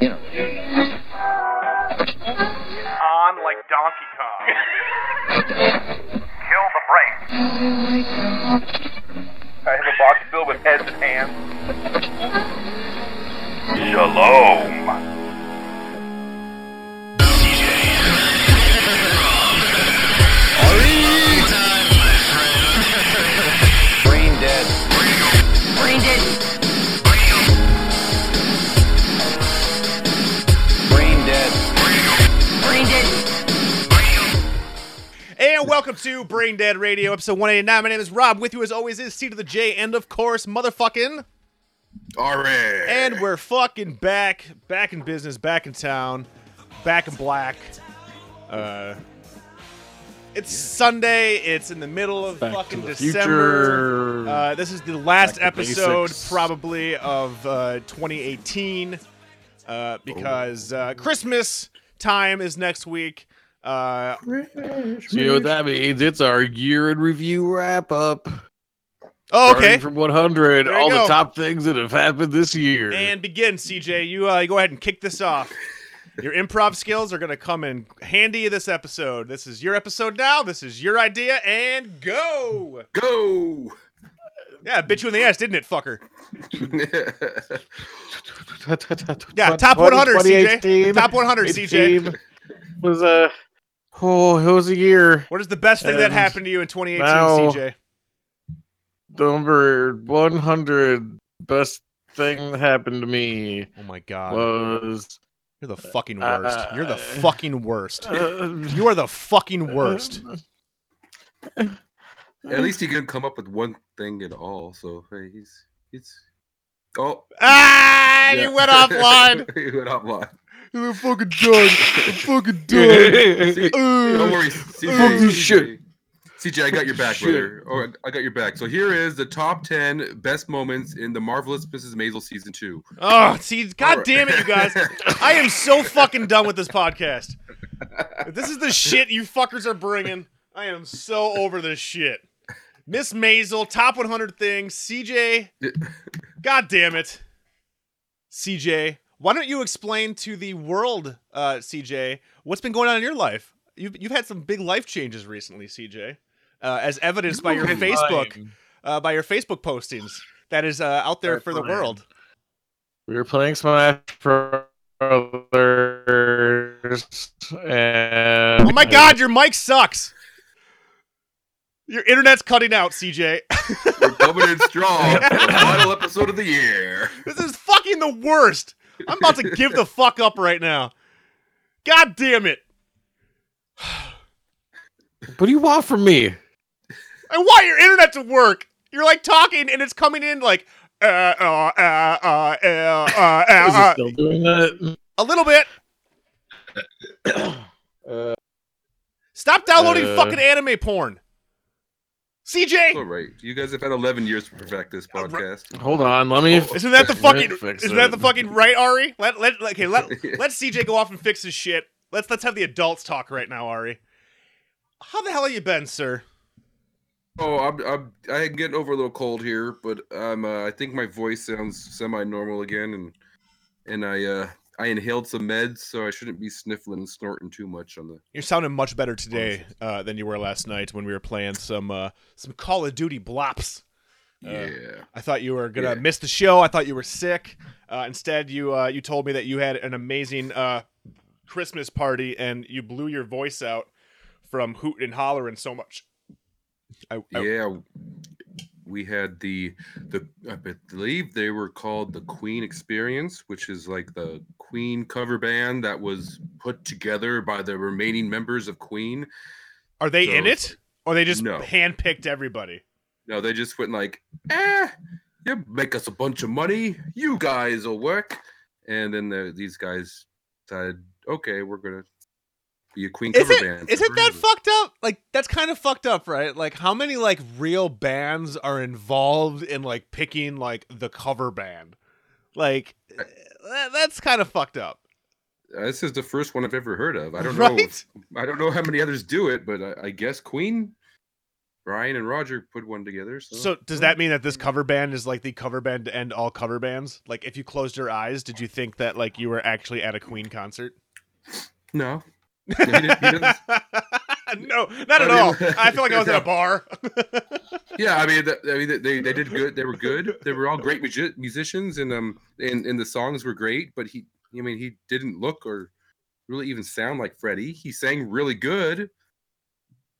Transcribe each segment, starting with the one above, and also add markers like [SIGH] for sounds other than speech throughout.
you know. Episode 189. My name is Rob. With you, as always, is C to the J, and of course, motherfucking. Alright. And we're fucking back, back in business, back in town, back in black. Uh, it's Sunday. It's in the middle of Back fucking December. Uh, this is the last episode, basics. probably of uh, 2018, uh, because uh, Christmas time is next week. Uh, So you know what that means? It's our year in review wrap up. oh, okay. Starting from 100, all go. the top things that have happened this year. And begin, CJ. You, uh, you go ahead and kick this off. Your improv skills are going to come in handy this episode. This is your episode now. This is your idea, and go. Go. Yeah, bit you in the ass, didn't it, fucker? [LAUGHS] Yeah, top 100, CJ. Top 100, CJ. [LAUGHS] Was a oh, it was a year. What is the best thing that happened to you in 2018, CJ? Number 100 best thing that happened to me Oh my god. was You're the fucking worst. Uh, You're the fucking worst. [LAUGHS] uh, You are the fucking worst. At least he could come up with one thing at all. So hey, he's he's. Oh, Ah, yeah. you went [LAUGHS] offline. he went offline. I'm fucking done. I'm fucking [LAUGHS] done. See, uh, don't worry, CJ. Uh, fuck this shit. CJ, I got your back, Shit. brother. Or I got your back. So here is the top ten best moments in the marvelous Mrs. Maisel season two. Oh, see, god Alright. damn it, you guys. [LAUGHS] I am so fucking done with this podcast. If this is the shit you fuckers are bringing, I am so over this shit. Miss Maisel, top 100 things. CJ, god damn it. CJ, why don't you explain to the world, uh, CJ, what's been going on in your life? You've, you've had some big life changes recently, CJ, uh, as evidenced by your Facebook, uh, by your Facebook postings. That is uh, out there Right, for the world. We were playing Smash Brothers, and Oh my god, your mic sucks. Your internet's cutting out, CJ. We're coming in [LAUGHS] strong. for the final episode of the year. this is fucking the worst. I'm about to give the fuck up right now. God damn it. What do you want from me? I want your internet to work. You're like talking and it's coming in like uh uh uh uh uh uh, uh, [LAUGHS] Is it uh still doing that? a little bit. [COUGHS] Uh, Stop downloading Uh. fucking anime porn. CJ, All right, you guys have had 11 years to perfect this podcast. hold on, let me. isn't that the fucking isn't that the fucking right, Ari? Let let okay, let [LAUGHS] let CJ go off and fix his shit. Let's let's have the adults talk right now, Ari. How the hell have you been, sir? Oh, I'm, I'm I'm getting over a little cold here, but um, uh, I think my voice sounds semi-normal again, and and I uh I inhaled some meds, so I shouldn't be sniffling and snorting too much on the. You're sounding much better today uh, than you were last night when we were playing some uh, some Call of Duty blops. Uh, Yeah. I thought you were gonna Yeah. miss the show. I thought you were sick. Uh, instead, you uh, you told me that you had an amazing uh, Christmas party and you blew your voice out from hooting and hollering so much. I, I- yeah. We had the the I believe they were called the Queen Experience, which is like the Queen cover band that was put together by the remaining members of Queen. are they So in it, or they just No. handpicked everybody? No, they just went like, eh, you make us a bunch of money, you guys will work. And then the, these guys said, okay, we're gonna a Queen Is cover it band. is for it that real." fucked up? Like that's kind of fucked up, right? Like how many like real bands are involved in like picking like the cover band? Like that, that's kind of fucked up, Uh, This is the first one I've ever heard of. I don't [LAUGHS] know. right? If, I don't know how many others do it, but I, I guess Queen Brian and Roger put one together. So, So does that mean that this cover band is like the cover band to end all cover bands? Like if you closed your eyes, did you think that like you were actually at a Queen concert? No, he didn't- he didn't- [LAUGHS] no, not at I all. mean- I feel like I was at a [LAUGHS] bar. yeah, I mean, the, I mean, they they did [LAUGHS] good. They were good. They were all great musi- musicians, and um, and and the songs were great. But he, I mean, he didn't look or really even sound like Freddie. He sang really good,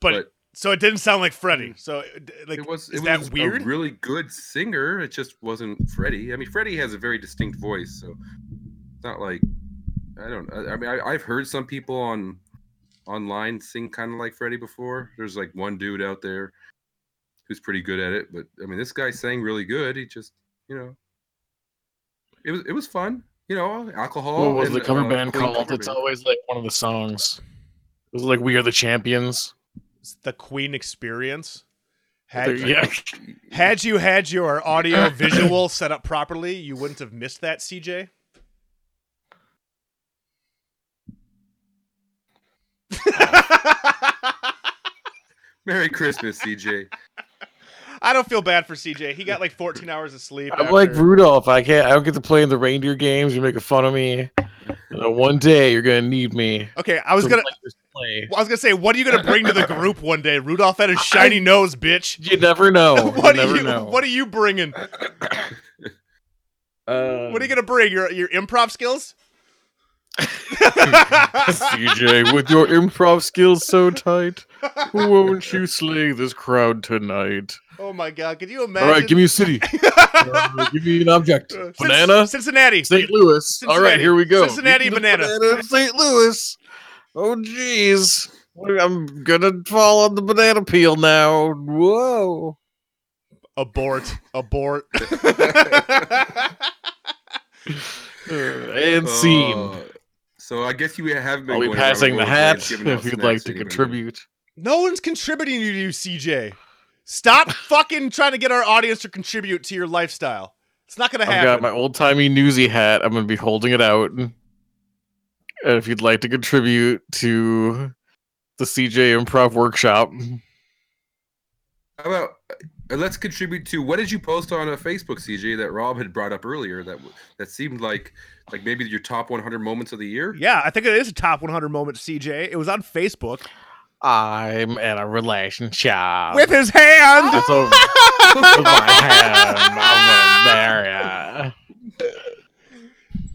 but, but so it didn't sound like Freddie. So like it was is it that was weird? a really good singer. It just wasn't Freddie. I mean, Freddie has a very distinct voice, so it's not like I don't. I, I mean, I, I've heard some people on online sing kind of like Freddie before. There's like one dude out there who's pretty good at it, but I mean, this guy sang really good. He just, you know, it was it was fun. You know, alcohol. What was and, the cover uh, band called? cover It's band. always like one of the songs. It was like "We Are the Champions." It's the Queen experience. There- Had, yeah, had you had your audio visual set up properly, you wouldn't have missed that, CJ. [LAUGHS] Merry Christmas, CJ. I don't feel bad for CJ. He got like 14 hours of sleep. I'm like Rudolph. I can't. I don't get to play in the reindeer games. You're making fun of me. You know, one day you're gonna need me. Okay, I was to gonna. play play. I was gonna say, what are you gonna bring to the group one day? Rudolph had a [LAUGHS] shiny nose, bitch. [LAUGHS] You never know. what you are never you? know. What are you bringing? [COUGHS] Uh, What are you gonna bring? Your your improv skills? [LAUGHS] CJ, with your improv skills so tight, won't you slay this crowd tonight? Oh my god! Could you imagine? All right, give me a city. [LAUGHS] Uh, give me an object. Uh, Banana. Cincinnati. St. Louis. All Cincinnati. right, here we go. Cincinnati banana. banana. St. Louis. Oh, jeez. I'm gonna fall on the banana peel now. Whoa. Abort. Abort. [LAUGHS] And scene. Uh, so I guess you haven't been. I'll be passing the hat [LAUGHS] if you'd like to anymore. contribute. no one's contributing to you, CJ. Stop [LAUGHS] fucking trying to get our audience to contribute to your lifestyle. It's not gonna happen. I've happen. got my old timey newsy hat. I'm gonna be holding it out. And if you'd like to contribute to the CJ Improv Workshop, How about uh, let's contribute to what did you post on a Facebook, CJ, that Rob had brought up earlier? That that seemed like like maybe your top 100 moments of the year. yeah, I think it is a top 100 moment, CJ. It was on Facebook I'm in a relationship with his hand. That's over. with my hand. I'm gonna marry.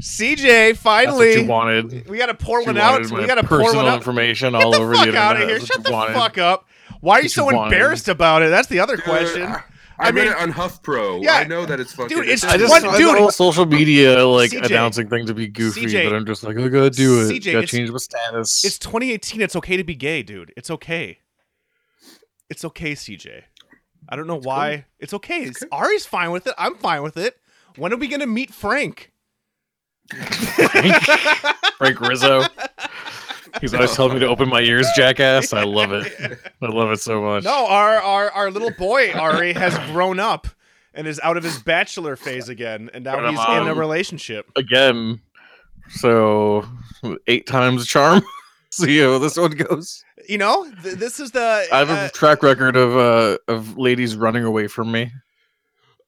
CJ, That's what finally, you wanted. we got to pour You one out. We got to pour one out. information Get all the over fuck the out of here! Shut the wanted. fuck up. Why are you so you wanted. embarrassed about it? That's the other Dude, question. I, I, I read mean- it on HuffPo. Yeah, I know that it's fucking. dude, it's I just One- I dude- the whole social media like CJ, announcing thing to be goofy, CJ, but I'm just like, I gotta do it. CJ, gotta change my status. It's 2018. It's okay to be gay, dude. It's okay. It's okay, CJ. I don't know why. It's okay. It's- Ari's fine with it. I'm fine with it. When are we gonna meet Frank? [LAUGHS] Frank Rizzo. [LAUGHS] [LAUGHS] He's always telling me to open my ears, jackass. I love it. I love it so much. No, our our our little boy Ari has grown up and is out of his bachelor phase again, and now But, he's in a relationship. Again. So eight times charm. [LAUGHS] See how this one goes. You know, th- this is the. I have a uh, track record of uh of ladies running away from me.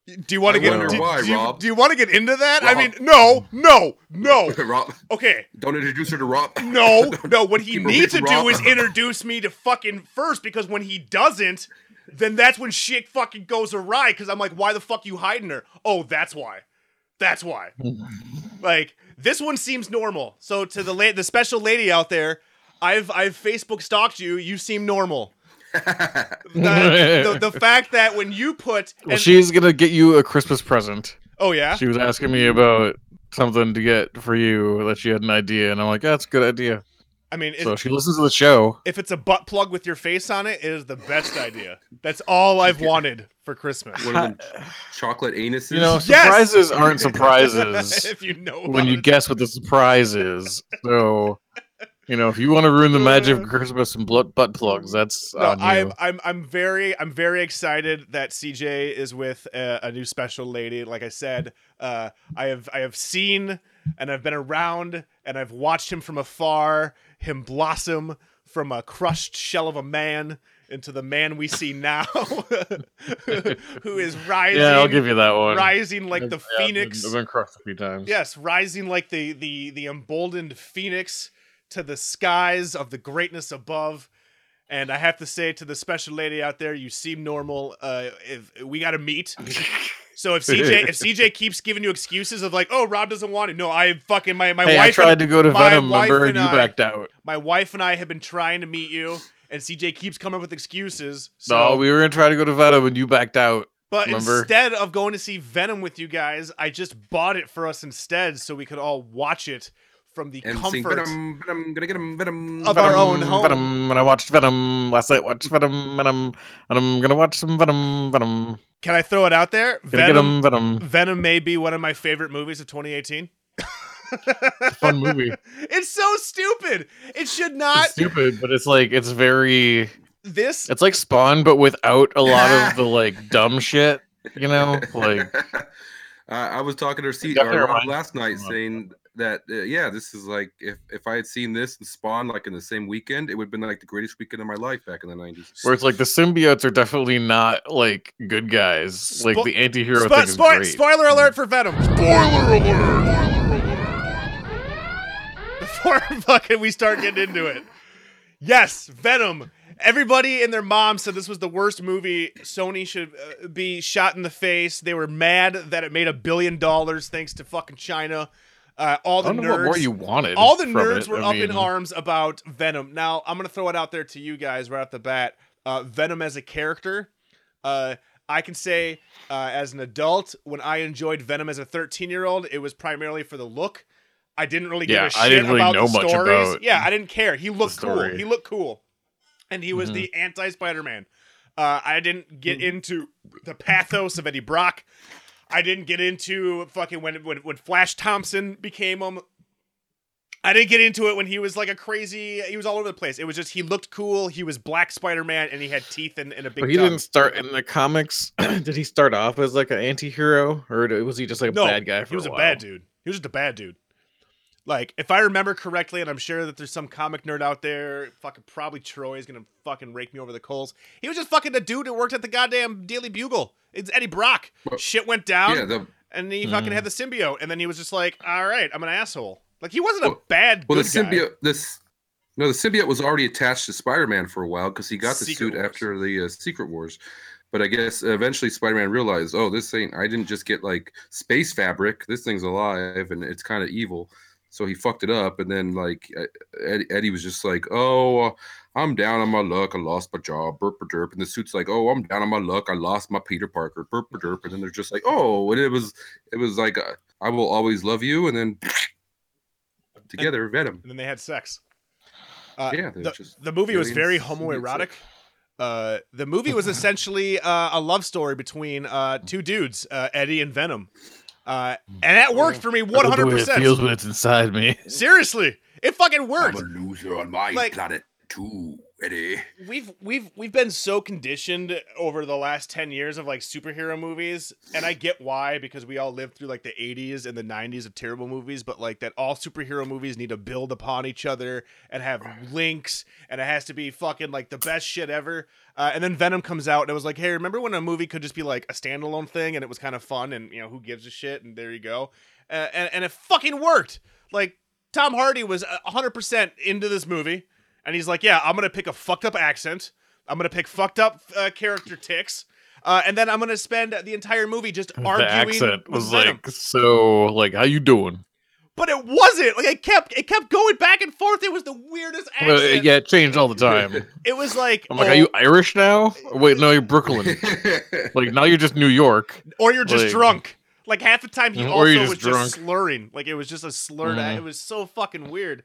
Do you want to get? wonder do, why, do you, Rob. do you want to get into that? I mean, no, no, no. [LAUGHS] Rob, Okay, don't introduce her to Rob. No, [LAUGHS] no. What he needs to with do is introduce me to fucking first, because when he doesn't, then that's when shit fucking goes awry. Because I'm like, why the fuck you hiding her? Oh, that's why. That's why. [LAUGHS] like this one seems normal. So to the la- the special lady out there, I've I've Facebook stalked you. You seem normal. [LAUGHS] The, [LAUGHS] the, the fact that when you put Well, and- she's gonna get you a Christmas present. oh yeah She was asking me about something to get for you that she had an idea, and I'm like, that's a good idea. I mean if, So she listens to the show. if it's a butt plug with your face on it, it is the best idea. That's all I've wanted for Christmas. One of them chocolate anuses. You know, Yes! surprises aren't surprises [LAUGHS] if you know when you it. guess what the surprise is. So, you know, if you want to ruin the magic of Christmas and butt butt plugs, that's No, on you. I'm I'm I'm very I'm very excited that CJ is with a, a new special lady. Like I said, uh, I have I have seen and I've been around and I've watched him from afar, him blossom from a crushed shell of a man into the man we see now, [LAUGHS] who is rising. [LAUGHS] Yeah, I'll give you that one. rising like the Yeah, phoenix. I've been crushed a few times. Yes, rising like the the the emboldened phoenix to the skies of the greatness above. And I have to say to the special lady out there, you seem normal. Uh, if we got to meet. [LAUGHS] So if CJ if CJ [LAUGHS] keeps giving you excuses of like, oh, Rob doesn't want it. No, I fucking my my Hey, I wife tried to go to Venom, remember, and and you I- backed out. my wife and I have been trying to meet you, and CJ keeps coming up with excuses. So, no, we were gonna try to go to Venom, and you backed out. but remember? instead of going to see Venom with you guys, I just bought it for us instead, so we could all watch it from the And sing comfort. Venom, Venom, gonna get him, Venom. Of our Venom, own home. Venom, and I watched Venom last night. Watched Venom, Venom, and I'm gonna watch some Venom, Venom. Can I throw it out there? Gonna get Venom, him, Venom. Venom may be one of my favorite movies of 2018. Fun movie. [LAUGHS] It's so stupid. It should not. It's stupid, but it's like it's very. This It's like Spawn, but without a lot of the [LAUGHS] like dumb shit. You know, like [LAUGHS] uh, I was talking to C- Definitely Rob reminds- last night Come on. saying that uh, yeah, this is like if if I had seen this and Spawn like in the same weekend, it would have been like the greatest weekend of my life back in the nineties. where it's like the symbiotes are definitely not like good guys. Like the anti-hero Spo- thing is spo- great. spoiler alert for Venom. Spoiler alert. Before [LAUGHS] fucking we start getting into it. Yes, Venom. Everybody and their mom said this was the worst movie. Sony should uh, be shot in the face. They were mad that it made a billion dollars thanks to fucking China. Uh, all I the don't know what more nerds, you wanted. all the nerds it. were I up in arms about Venom. Now I'm gonna throw it out there to you guys right off the bat. Uh, Venom as a character, uh, I can say uh, as an adult, when I enjoyed Venom as a 13 year old, it was primarily for the look. I didn't really give Yeah, a shit I didn't really about know the much stories. about yeah, I didn't care. He looked cool. He looked cool, and he was Mhm. the anti Spider Man. Uh, I didn't get Mm. into the pathos of Eddie Brock. I didn't get into fucking when when when Flash Thompson became him. I didn't get into it when he was like a crazy. He was all over the place. It was just he looked cool. He was Black Spider Man, and he had teeth and, and a big. But he gun. didn't start in the comics. [CLEARS THROAT] Did he start off as like an anti-hero, or was he just like a No, bad guy? For a while? he was a, while? bad dude. He was just a bad dude. Like, if I remember correctly, and I'm sure that there's some comic nerd out there, fucking probably Troy is gonna fucking rake me over the coals. He was just fucking a dude that worked at the goddamn Daily Bugle. It's Eddie Brock. Well, Shit went down, Yeah, the and he fucking Mm. had the symbiote, and then he was just like, "All right, I'm an asshole." Like he wasn't a bad. well the good guy. symbiote this no the symbiote was already attached to Spider-Man for a while because he got the Secret suit Wars. after the uh, Secret Wars. But I guess eventually Spider-Man realized, oh, this ain't. I didn't just get like space fabric. This thing's alive and it's kind of evil. So he fucked it up, and then like Eddie, was just like, "Oh, uh, I'm down on my luck. I lost my job. Burp a derp." And the suit's like, "Oh, I'm down on my luck. I lost my Peter Parker. Burp a derp." And then they're just like, "Oh," and it was it was like, uh, "I will always love you," and then together, Venom. and then they had sex. Uh, Yeah, the, just the movie was very and homoerotic. Uh, the movie was [LAUGHS] essentially uh, a love story between uh, two dudes, uh, Eddie and Venom, uh, and that worked for me I one the hundred way It percent. feels when it's inside me. Seriously, it fucking worked. I'm a loser on my Like- planet too, Eddie. We've we've we've been so conditioned over the last ten years of like superhero movies, and I get why because we all lived through like the '80s and the '90s of terrible movies, but like that all superhero movies need to build upon each other and have links, and it has to be fucking like the best shit ever. Uh, and then Venom comes out, and it was like, hey, remember when a movie could just be like a standalone thing, and it was kind of fun, and you know who gives a shit, and there you go, uh, and and it fucking worked. Like Tom Hardy was hundred percent into this movie. And he's like, "Yeah, I'm gonna pick a fucked up accent. I'm gonna pick fucked up uh, character ticks, uh, and then I'm gonna spend the entire movie just The arguing." accent with was Venom. like so. Like, how you doing? but it wasn't. Like it kept, it kept going back and forth. It was the weirdest Well, accent. yeah, it changed all the time. [LAUGHS] It was like, I'm like, oh, are you Irish now? Wait, no, you're Brooklyn. [LAUGHS] Like now you're just New York. or you're just like- drunk. Like half the time he also or you're was just just slurring. Like it was just a slurred. Mhm. It was so fucking weird.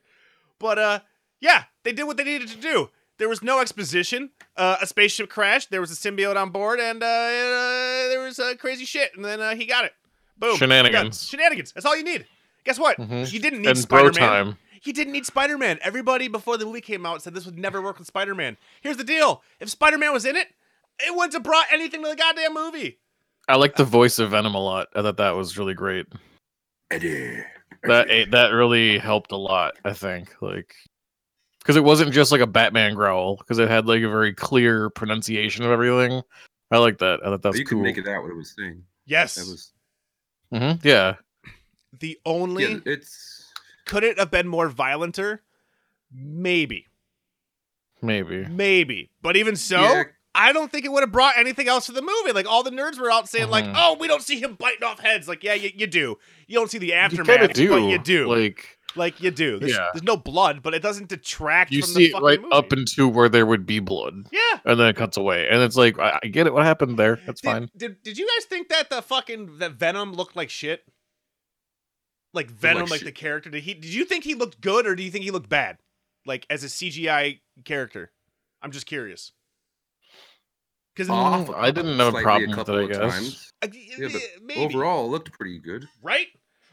But uh, yeah, they did what they needed to do. There was no exposition. Uh, a spaceship crashed. There was a symbiote on board, and uh, uh, there was uh, crazy shit. And then uh, he got it. Boom. Shenanigans. Shenanigans. That's all you need. Guess what? Mhm. You didn't need And Spider Man. time. He didn't need Spider Man. Everybody before the movie came out said this would never work with Spider Man. Here's the deal: if Spider Man was in it, it wouldn't have brought anything to the goddamn movie. I like the voice of Venom a lot. I thought that was really great. Eddie. That eh, that really helped a lot. I think like because it wasn't just like a Batman growl because it had like a very clear pronunciation of everything. I like that. I thought that's you cool. could make it out what it was saying. Yes. That was Mhm, Yeah, the only yeah, it's could it have been more violenter? Maybe. maybe. Maybe. But even so, Yeah. I don't think it would have brought anything else to the movie. Like all the nerds were out saying, like, Mhm. "Oh, we don't see him biting off heads." Like, yeah, you, you do. You don't see the aftermath, kind of do. but you do. Like, Like you do. There's, Yeah. there's no blood, but it doesn't detract. you from see the it right movie. up into where there would be blood, Yeah. and then it cuts away, and it's like I, I get it. What happened there? That's Did, fine. Did, did you guys think that the fucking that Venom looked like shit? Like Venom, like, shit. the character. Did he? Did you think he looked good, or do you think he looked bad? Like as a CGI character. I'm just curious. Because uh, off. I didn't have a problem with couple it, I of guess. times. Yeah, but maybe Overall, it looked pretty good. right?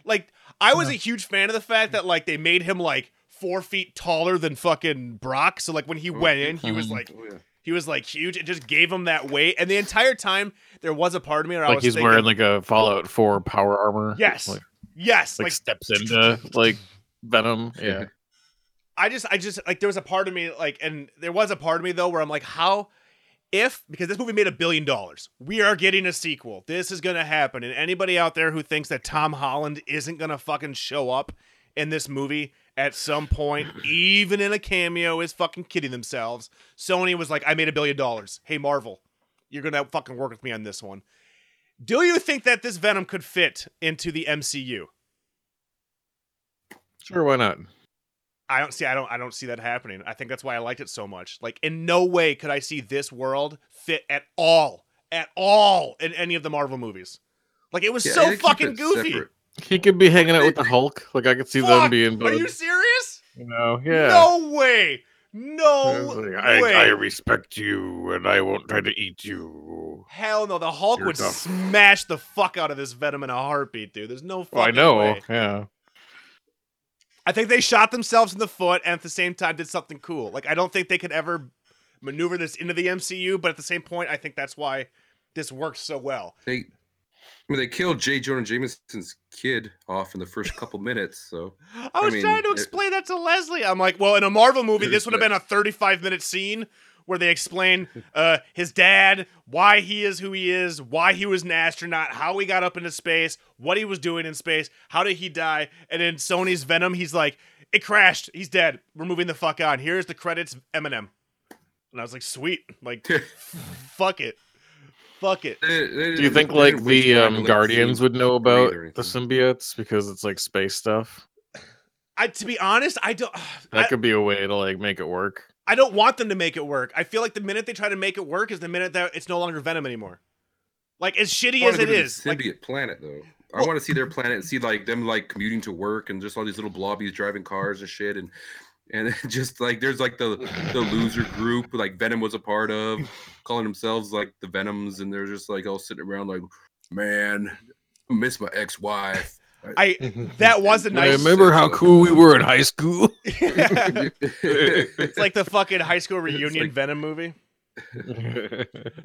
Like I was a huge fan of the fact that like they made him like four feet taller than fucking Brock. So like when he went in, he was Mhm. like Oh he was like huge. It just gave him that weight. And the entire time there was a part of me where I Like was he's thinking, wearing like a Fallout Four power armor. yes, like, yes, like like steps into like Venom. Yeah, I just, I just like there was a part of me like, and there was a part of me though where I'm like, how, if because this movie made a billion dollars, we are getting a sequel. This is gonna happen, and anybody out there who thinks that Tom Holland isn't gonna fucking show up in this movie at some point, [CLEARS THROAT] even in a cameo, is fucking kidding themselves. Sony was like, I made a billion dollars. Hey Marvel, you're gonna fucking work with me on this one. Do you think that this Venom could fit into the MCU? sure. Why not? I don't see I don't I don't see that happening. I think that's why I liked it so much. Like in no way could I see this world fit at all at all in any of the Marvel movies. Like it was Yeah, so fucking goofy. separate. He could be hanging out with the Hulk. Like I could see them Fuck, being. Are you serious? you know, yeah. No way. No like, I, way. I respect you, and I won't try to eat you. Hell no, the Hulk You're would tough. smash the fuck out of this Venom in a heartbeat, dude. There's no fucking Well, I know. way. Yeah. I think they shot themselves in the foot and at the same time did something cool. Like I don't think they could ever maneuver this into the MCU, but at the same point, I think that's why this works so well. They, I mean, they killed J. Jonah Jameson's kid off in the first couple [LAUGHS] minutes. So I was mean, trying to it- explain that to Leslie. I'm like, well, in a Marvel movie, this would have been a 35 minute scene where they explain uh, his dad, why he is who he is, why he was an astronaut, how he got up into space, what he was doing in space, how did he die, and in Sony's Venom, he's like, it crashed, he's dead. We're moving the fuck on. Here's the credits, Eminem. And I was like, sweet, like, [LAUGHS] fuck it, fuck it. do Do you think like the um, Guardians would know about the symbiotes because it's like space stuff? I, to be honest, I don't. [SIGHS] That I- could be a way to like make it work. I don't want them to make it work. I feel like the minute they try to make it work is the minute that it's no longer Venom anymore. Like as shitty as it is, like, symbiote planet though. I Well- want to see their planet and see like them like commuting to work and just all these little blobbies driving cars and shit and and [LAUGHS] just like there's like the the loser group like Venom was a part of, calling themselves like the Venoms and they're just like all sitting around like, man, I miss my ex-wife. I that was a I nice. remember how cool we were in high school. [LAUGHS] it's like the fucking high school reunion like- Venom movie. [LAUGHS]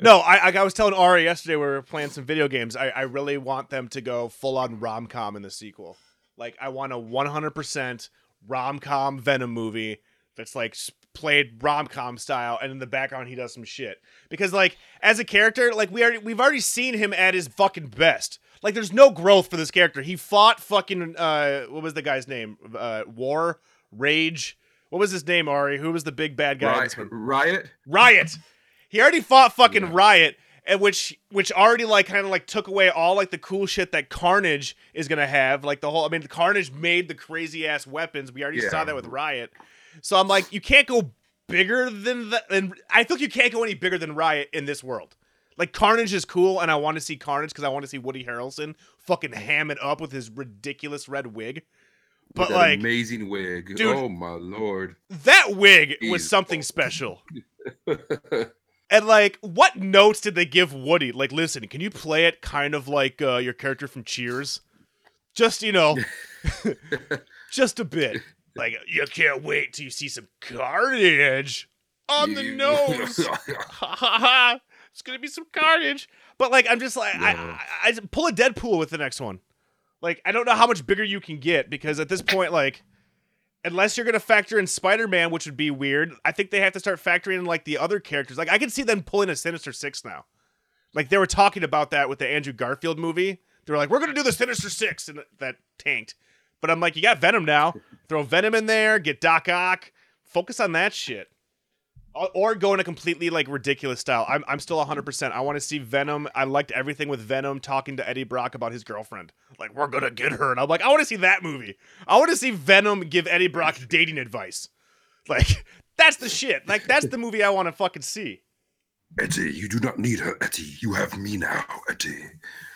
No, I, I I was telling Ari yesterday we were playing some video games. I, I really want them to go full on rom com in the sequel. Like I want a 100% rom com Venom movie that's like played rom com style, and in the background he does some shit. Because like as a character, like we already we've already seen him at his fucking best. Like there's no growth for this character. He fought fucking uh what was the guy's name? Uh War, Rage. What was his name, Ari? Who was the big bad guy Riot. Riot. Riot. He already fought fucking Yeah. Riot, and which which already like kind of like took away all like the cool shit that Carnage is gonna have. Like the whole, I mean, Carnage made the crazy ass weapons. We already saw that with Riot. So I'm like, you can't go bigger than that. And I think you can't go any bigger than Riot in this world. Like Carnage is cool, and I want to see Carnage because I want to see Woody Harrelson fucking ham it up with his ridiculous red wig. But like amazing wig. Dude. oh my lord. that wig was something special. [LAUGHS] And like, what notes did they give Woody? Like, listen, can you play it kind of like uh, your character from Cheers? Just you know, [LAUGHS] just a bit. Like, you can't wait till you see some carnage on the nose. [LAUGHS] It's gonna be some carnage. But like, I'm just like, I, I, I pull a Deadpool with the next one. Like, I don't know how much bigger you can get because at this point, like, unless you're gonna factor in Spider-Man, which would be weird. I think they have to start factoring in like the other characters. Like I can see them pulling a Sinister Six now. Like they were talking about that with the Andrew Garfield movie. They were like, "We're gonna do the Sinister Six, and that tanked. But I'm like, you got Venom now. Throw Venom in there. Get Doc Ock. Focus on that shit. Or- Or go in a completely like ridiculous style. I'm I'm still 100. percent I want to see Venom. I liked everything with Venom talking to Eddie Brock about his girlfriend. Like we're gonna get her, and I'm like, I want to see that movie. I want to see Venom give Eddie Brock [LAUGHS] dating advice. Like [LAUGHS] that's the shit. Like that's the movie I want to fucking see. Eddie, you do not need her, Eddie. You have me now, Eddie.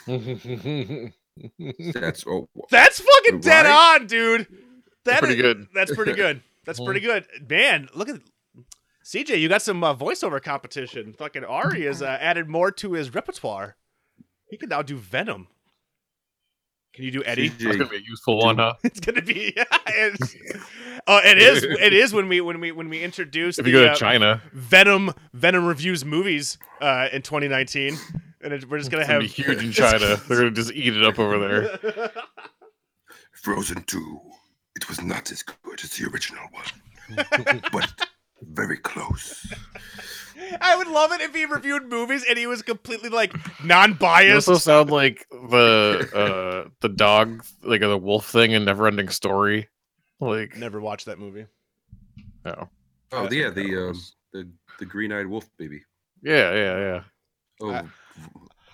[LAUGHS] That's oh, That's fucking dead Right? on, dude. That pretty is- good. That's pretty good. That's pretty good, man. Look at CJ. You got some uh, voiceover competition. Fucking Ari has uh, added more to his repertoire. He can now do Venom. Can you do Eddie? That's CJ, gonna be a useful one, huh? [LAUGHS] It's gonna be. [LAUGHS] Yeah, it's, oh, it is. [LAUGHS] It is when we when we when we introduce If the you go to uh, China, Venom Venom reviews movies uh, in 2019, and it, we're just gonna it's gonna have be huge in China. They're gonna just eat it up over there. Frozen 2. It was not as good as the original one, but very close. [LAUGHS] I would love it if he reviewed movies and he was completely like non-biased. also sound like the uh the dog, like the wolf thing in Neverending Story. Like, Never watched that movie. no. Oh Uh, yeah, the um, the the green-eyed wolf baby. Yeah, yeah, yeah. Oh, Uh,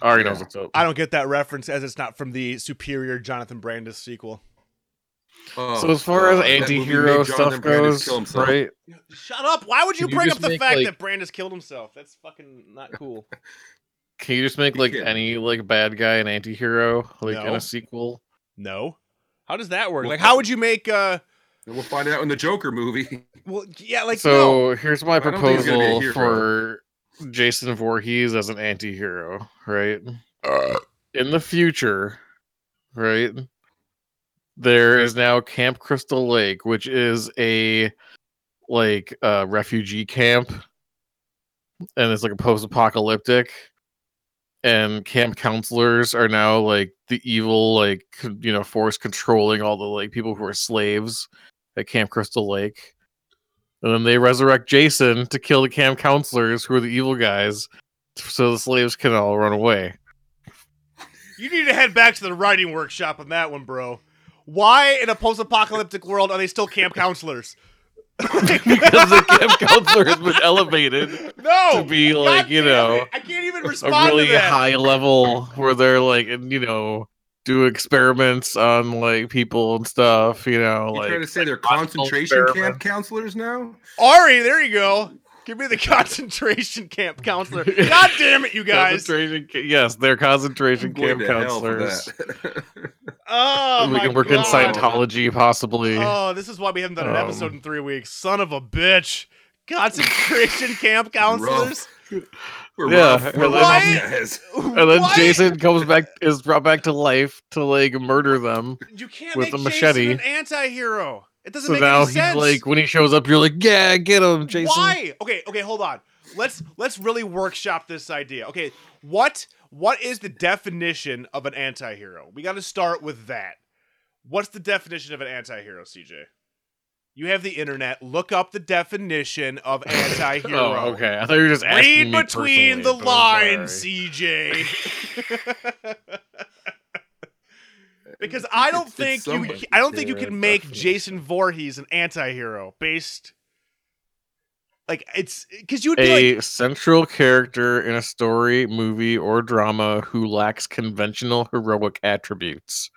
Ari Yeah. knows what's up. I don't get that reference as it's not from the superior Jonathan Brandis sequel. Oh, So as far uh, as that anti-hero stuff goes, right? Shut up! Why would you Can you bring up the make, fact like- that Brandis killed himself? That's fucking not cool. [LAUGHS] Can you just make like any like bad guy an anti-hero like in a sequel? No. How does that work? Well, Like, how would you make? uh we'll find out in the Joker movie. Well, yeah, like so here's my I don't think he's gonna be a proposal for Jason Voorhees as an anti-hero, right? Uh, In the future, right? There is now Camp Crystal Lake, which is a like uh refugee camp and it's like a post-apocalyptic and camp counselors are now like the evil like you know force controlling all the like people who are slaves at Camp Crystal Lake. And then they resurrect Jason to kill the camp counselors who are the evil guys so the slaves can all run away. You need to head back to the writing workshop on that one, bro. Why in a post-apocalyptic world are they still camp counselors? [LAUGHS] because the camp counselor has been elevated no, to be God like, you know, it. I can't even a respond really to that. high level where they're like, and, you know, do experiments on like people and stuff, you know, You like trying to say they're psychological concentration camp counselors now? Ari, there you go. Give me the [LAUGHS] concentration camp counselor. [LAUGHS] God damn it, you guys. concentration. ca- Yes, they're concentration camp to hell for counselors. [LAUGHS] Oh, we my can work in Scientology, possibly. Oh, this is why we haven't done an Um, episode in three weeks. Son of a bitch. Concentration camp counselors. We're Yeah. We're and then- rough guys. and then What? Jason comes back, is brought back to life to like murder them. You can't with make a machete. Jason an anti-hero. It doesn't So make now any he's sense. like, when he shows up, you're like, yeah, get him, Jason. Why? Okay, okay, hold on. Let's let's really workshop this idea. Okay, what what is the definition of an anti-hero? We got to start with that. What's the definition of an anti-hero, CJ? You have the internet. Look up the definition of [LAUGHS] oh, anti-hero. Oh, okay. I thought you were just asking Read between the personally, but I'm lines. CJ. [LAUGHS] [LAUGHS] because I don't It's- it's think you. I don't think you Yeah, can make definitely. Jason Voorhees an anti-hero based like it's because you would be A like central character in a story, movie, or drama who lacks conventional heroic attributes.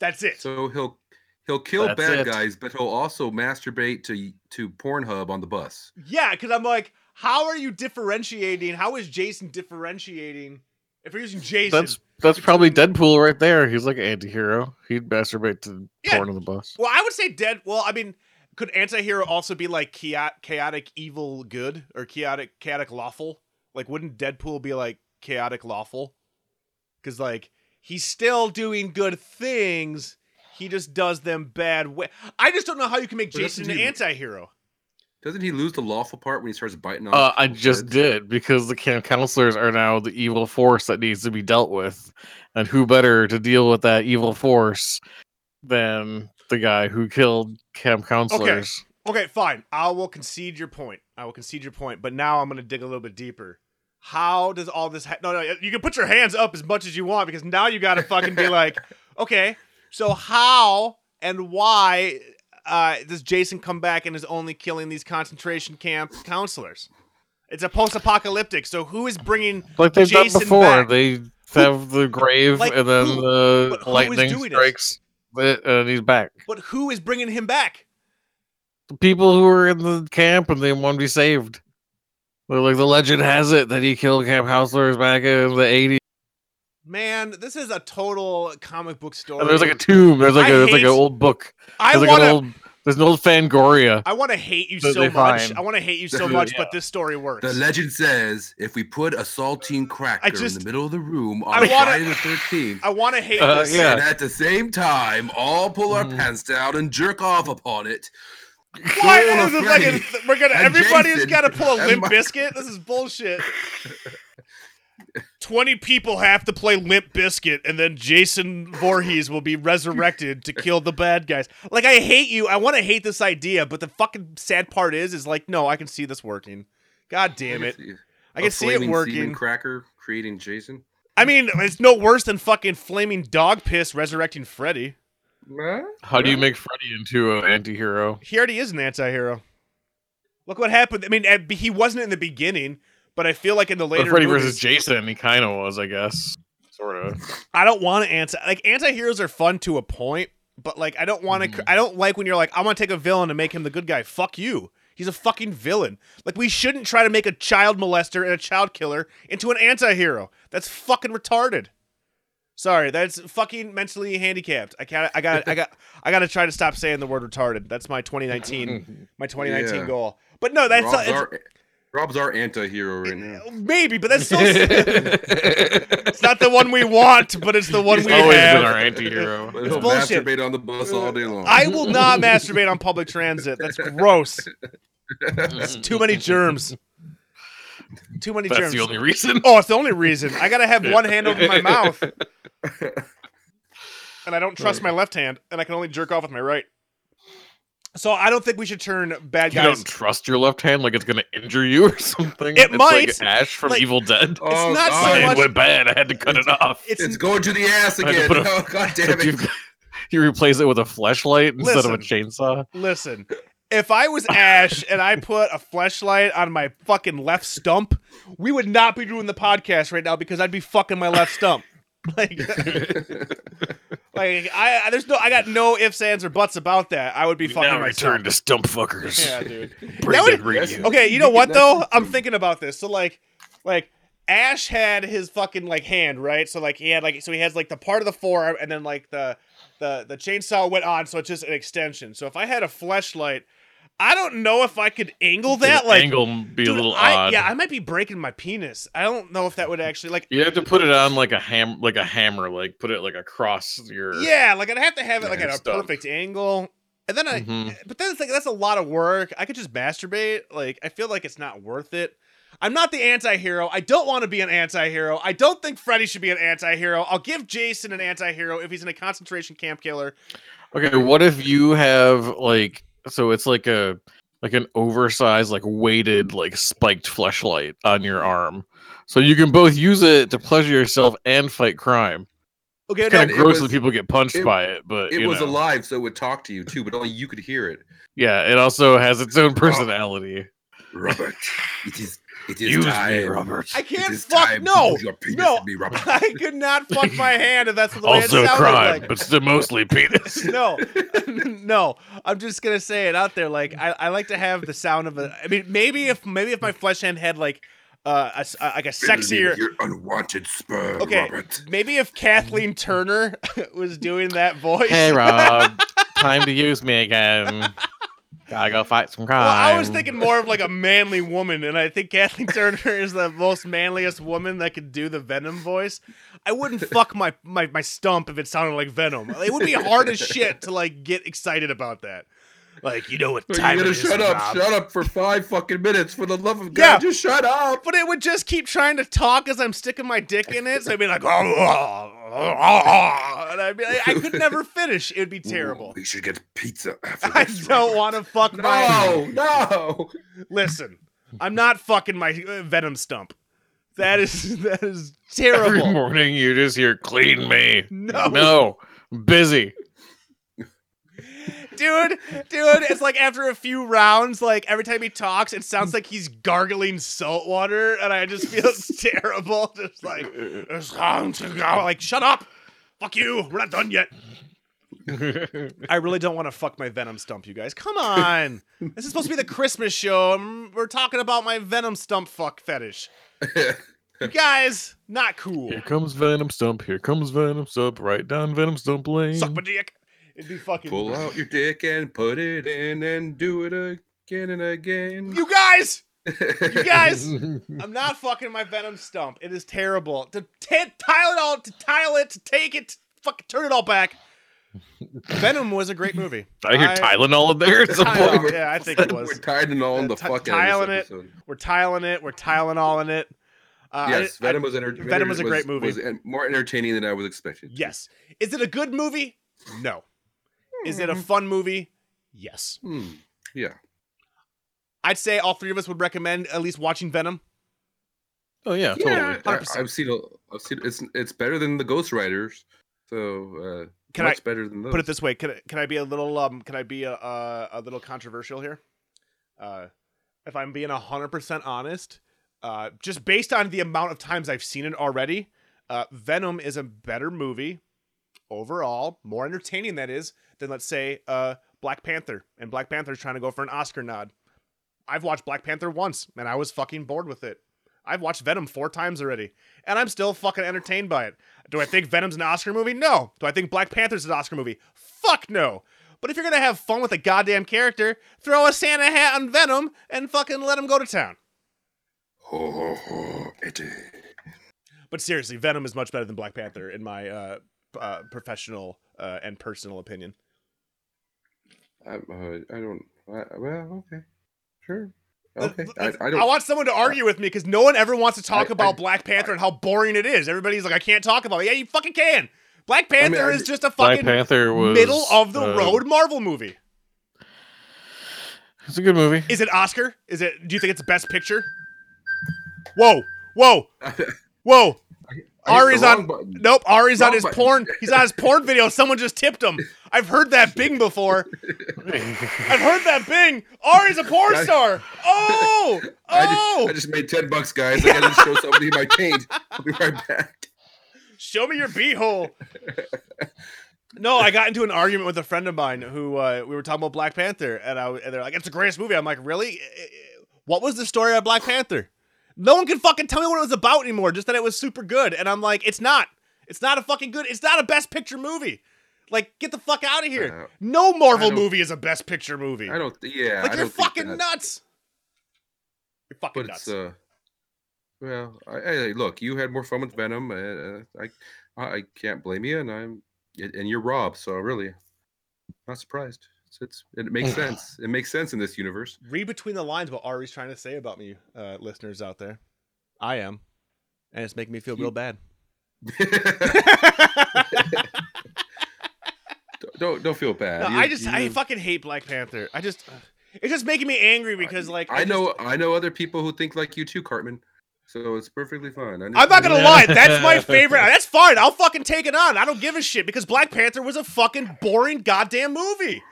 that's it. So he'll he'll kill That's bad it. guys, but he'll also masturbate to to Pornhub on the bus. Yeah, because I'm like, how are you differentiating? How is Jason differentiating? If you're using Jason, That's that's probably Deadpool right there. He's like an anti-hero. He'd masturbate to Yeah. porn on the bus. well, I would say dead. Well, I mean, could anti-hero also be like chaotic, chaotic evil good or chaotic chaotic lawful? Like, wouldn't Deadpool be like chaotic lawful? Because like he's still doing good things. He just does them bad way. I just don't know how you can make Jason an he- anti-hero. Doesn't he lose the lawful part when he starts biting on? Uh, I just heads? did because the camp counselors are now the evil force that needs to be dealt with, and who better to deal with that evil force than the guy who killed camp counselors. Okay, fine. I will concede your point. I will concede your point. But now I'm going to dig a little bit deeper. How does all this? Ha- no, no. You can put your hands up as much as you want because now you got to fucking be like, [LAUGHS] okay, so how and why uh, does Jason come back and is only killing these concentration camp counselors? It's a post-apocalyptic. So who is bringing Like they've Jason done before. back? They have the grave Like and then who? the who lightning strikes it, and he's back. But who is bringing him back? The people who were in the camp and they want to be saved. Like the legend has it that he killed camp counselors back in the 80s. Man, this is a total comic book story. And there's like a tomb. There's like I a there's like an old book. I There's like want an to. old there's an old Fangoria. I want to hate you so much. find. I want to hate you so much, but this story works. The legend says if we put a saltine cracker just- in the middle of the room I on wanna- Friday the 13th, I want to hate Uh, this. yeah. and at the same time, all pull our Mhm. pants down and jerk off upon it. Why is a it like a, we're gonna and everybody's Jason got to pull a limp my- biscuit? This is bullshit. [LAUGHS] Twenty people have to play Limp Biscuit, and then Jason Voorhees will be resurrected to kill the bad guys. Like I hate you. I want to hate this idea, but the fucking sad part is, is like, no, I can see this working. God damn it, I can see it working. Cracker creating Jason. I mean, it's no worse than fucking flaming dog piss resurrecting Freddy. How do you make Freddy into an anti-hero? He already is an anti-hero. Look what happened. I mean, eh, he wasn't in the beginning, but I feel like in the But later Freddy movies, versus Jason, he kind of was, I guess. Sort of. I don't want to anti like anti-heroes are fun to a point, but like I don't want to Mhm. I don't like when you're like I want to take a villain and make him the good guy. Fuck you. He's a fucking villain. Like we shouldn't try to make a child molester and a child killer into an anti-hero. That's fucking retarded. Sorry, that's fucking mentally handicapped. I can't I got I got [LAUGHS] I got to try to stop saying the word retarded. That's my 2019 [LAUGHS] my 2019 Yeah. goal. But no, that's it's- our, Rob's our anti-hero right now. [LAUGHS] maybe, but that's still it's not the one we want, but it's the one He's we always have. been our anti-hero. It's he'll bullshit. masturbate on the bus all day long. I will not masturbate on public transit. That's gross. It's too many germs. Too many germs. That's germs. the only reason. Oh, it's the only reason. I gotta have one hand over my [LAUGHS] mouth, and I don't trust my left hand, and I can only jerk off with my right. So I don't think we should turn bad You guys. You don't trust your left hand like it's gonna injure you or [LAUGHS] something. It it's might. Like Ash from Like, Evil Dead. [LAUGHS] Oh, not so God. it much- went bad. I had to cut it off. It's, It's going to the ass I had to again. a- [LAUGHS] Oh, God damn it. you replace it with a flashlight instead of a chainsaw. listen. If I was Ash and I put a flashlight on my fucking left stump, we would not be doing the podcast right now because I'd be fucking my left stump. Like, like I, I- there's no, I got no ifs, ands, or buts about that. I would be fucking now my return to stump fuckers. Yeah, dude. [LAUGHS] Brain That would- Dead Okay, you know You what though? I'm thinking about this. So like, like Ash had his fucking like hand right. So like he had like so he has like the part of the forearm and then like the the the chainsaw went on. So it's just an extension. So if I had a fleshlight, I don't know if I could angle that. Like, angle be dude, a little I, odd. yeah, I might be breaking my penis. I don't know if that would actually like. You have to put it on like a ham, like a hammer, like put it like across your. Yeah, like I'd have to have it like at a perfect angle. And then I, Mhm. but then it's like that's a lot of work. I could just masturbate. Like I feel like it's not worth it. I'm not the anti-hero. I don't want to be an anti-hero. I don't think Freddy should be an anti-hero. I'll give Jason an anti-hero if he's in a concentration camp killer. Okay, what if you have like so it's like a like an oversized like weighted like spiked fleshlight on your arm. So you can both use it to pleasure yourself and fight crime. Okay, It's kind of gross was- when people get punched it- by it, but It was know. alive, so it would talk to you too, but only you could hear it. Yeah, it also has its own oh. personality. Robert, [LAUGHS] it is it is Use me, time. Robert. I can't is fuck. time No, use your penis no, me, Robert. [LAUGHS] I could not fuck my [LAUGHS] hand if that's the way Also it sounded crime, like. but still mostly penis. [LAUGHS] no, no. I'm just gonna say it out there. Like I, I like to have the sound of a. I mean, maybe if maybe if my flesh hand had like uh, a s- uh, like a sexier. Your unwanted sperm, Okay, Robert. maybe if Kathleen Turner was doing that voice. hey Rob, time to use me again. Gotta go fight some crime. Well, I was thinking more of like a manly woman, and I think Kathleen Turner is the most manliest woman that could do the Venom voice. I wouldn't [LAUGHS] fuck my, my my stump if it sounded like Venom. It would be hard as shit to like get excited about that. Like you know what You time gotta it is, shut up, Rob. shut up for five fucking minutes. For the love of God, Yeah. just shut up. But it would just keep trying to talk as I'm sticking my dick in it. So I'd be like, oh, oh, [LAUGHS] and I'd be like, I could never finish. It would be terrible. Ooh, we should get pizza after [LAUGHS] I this. don't want to fuck my. No, no. Listen, I'm not fucking my uh, venom stump. That is [LAUGHS] that is terrible. Every morning you just hear clean me. No. No. Busy. Dude, dude, it's like after a few rounds, like every time he talks, it sounds like he's gargling salt water, and I just feel [LAUGHS] terrible. Just like it's time to go. Like, shut up. Fuck you. We're not done yet. [LAUGHS] I really don't want to fuck my venom stump, you guys. Come on. this is supposed to be the Christmas show. and We're talking about my venom stump fuck fetish. [LAUGHS] You guys, not cool. Here comes Venom Stump. Here comes Venom Stump. Right down Venom Stump Lane. Suck my dick. It'd be fucking. Pull out your dick and put it in and do it again and again. You guys, you guys. [LAUGHS] I'm not fucking my venom stump. It is terrible. To t- tile it all, to tile it, to take it, to fucking turn it all back. Venom was a great movie. I hear Tylenol in there at some Tylenol. point. Yeah, I think it was. We're tied all in the ti- fuck out tiling it. episode. We're tiling it. We're tiling all in it. Uh, Yes, I- Venom was enter- Venom was a great movie. Was en- more entertaining than I was expecting. Yes. Is it a good movie? No. Is it a fun movie? Yes. Hmm. Yeah. I'd say all three of us would recommend at least watching Venom. Oh yeah, totally. Yeah, I, I've seen. A, I've seen. It's it's better than the Ghost Riders. So uh, Can I much better than those. put it this way? Can I, can I be a little um? Can I be a a, a little controversial here? Uh, if I'm being hundred percent honest, uh, just based on the amount of times I've seen it already, uh, Venom is a better movie overall, more entertaining that is than let's say uh Black Panther, and Black Panther's trying to go for an Oscar nod. I've watched Black Panther once, and I was fucking bored with it. I've watched Venom four times already, and I'm still fucking entertained by it. Do I think Venom's an Oscar movie? No. Do I think Black Panther's an Oscar movie? Fuck no. But if you're gonna have fun with a goddamn character, throw a Santa hat on Venom and fucking let him go to town. Ho, ho, ho, Eddie. But seriously, Venom is much better than Black Panther in my uh, uh, professional uh, and personal opinion. I, uh, I don't. I, well, okay, sure. Okay, I, I, I don't. want someone to argue with me because no one ever wants to talk I- about I- Black Panther and how boring it is. Everybody's like, I can't talk about it. Yeah, you fucking can. Black Panther I- is just a Black fucking Panther was middle of the uh, road Marvel movie. It's a good movie. Is it Oscar? Is it? Do you think it's the Best Picture? Whoa, whoa, [LAUGHS] whoa! Ari's on. Nope, Ari's on his button. porn. He's on his [LAUGHS] porn video. Someone just tipped him. I've heard that Bing before. I've heard that Bing. Ari's a porn star. Oh, [LAUGHS] I just, oh! I just made ten bucks, guys. I gotta show somebody my change. I'll be right back. Show me your beehole. No, I got into an argument with a friend of mine who uh, we were talking about Black Panther, and, I, and they're like, "It's the greatest movie." I'm like, "Really? Eh, eh, eh, what was the story of Black Panther?" No one can fucking tell me what it was about anymore. Just that it was super good, and I'm like, "It's not. It's not a fucking good. It's not a Best Picture movie. Like, get the fuck out of here. Uh, no Marvel movie is a Best Picture movie. I don't. Yeah, like, I you're fucking nuts. You're fucking But nuts. it's uh. Well, I, I, look, you had more fun with Venom. Uh, I, I, I can't blame you, and I'm, and you're Rob, so really, not surprised. It's, it's it makes [LAUGHS] sense. It makes sense in this universe. read between the lines what Ari's trying to say about me, uh, listeners out there. I am, and it's making me feel real bad. [LAUGHS] [LAUGHS] don't, don't don't feel bad. No, You- I just I fucking hate Black Panther. I just it's just making me angry because like I just- know I know other people who think like you too, Cartman. So it's perfectly fine. I I'm not gonna lie, that's my [LAUGHS] favorite. That's fine. I'll fucking take it on. I don't give a shit because Black Panther was a fucking boring goddamn movie.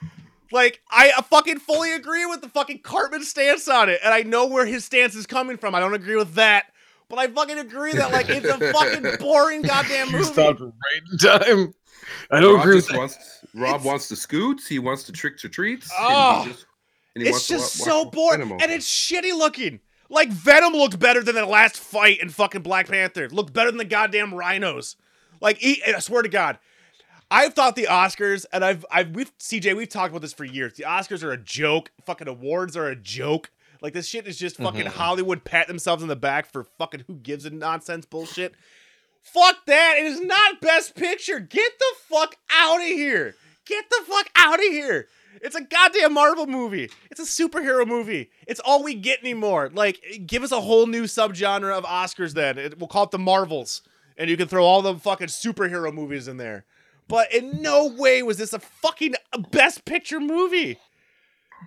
Like I fucking fully agree with the fucking Cartman stance on it, and I know where his stance is coming from. I don't agree with that, but I fucking agree that like it's a fucking [LAUGHS] boring goddamn You movie. stopped right in time. I don't Rob agree with just that. wants Rob It's- wants to scoots. He wants to trick or treats. Oh, and he just, and he It's just wa- so boring, Venom and it's shitty looking. Like Venom looked better than the last fight in fucking Black Panther. Looked better than the goddamn rhinos. Like, I swear to God, I've thought the Oscars, and I've, I've, we've, CJ, we've talked about this for years. The Oscars are a joke. Fucking awards are a joke. Like this shit is just fucking Mhm. Hollywood pat themselves in the back for fucking who gives a nonsense bullshit. Fuck that. It is not Best Picture. Get the fuck out of here. Get the fuck out of here. It's a goddamn Marvel movie. It's a superhero movie. It's all we get anymore. Like, give us a whole new subgenre of Oscars then. It, we'll call it the Marvels. and you can throw all the fucking superhero movies in there. But in no way was this a fucking best picture movie.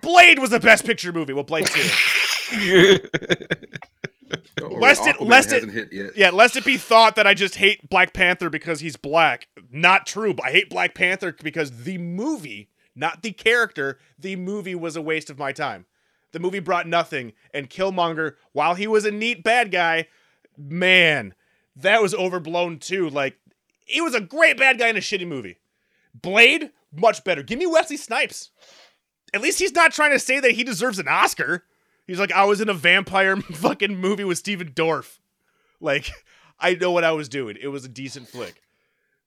Blade was the best picture movie. Well, Blade 2. [LAUGHS] [LAUGHS] [LAUGHS] Lest it- Aquaman lest it- hit yet. Yeah, lest it be thought that I just hate Black Panther because he's black. Not true. But I hate Black Panther because the movie, not the character, the movie was a waste of my time. The movie brought nothing, and Killmonger, while he was a neat bad guy, man, that was overblown too. Like, he was a great bad guy in a shitty movie. Blade, much better. Give me Wesley Snipes. At least he's not trying to say that he deserves an Oscar. He's like, I was in a vampire [LAUGHS] fucking movie with Stephen Dorff. Like, I know what I was doing. It was a decent flick.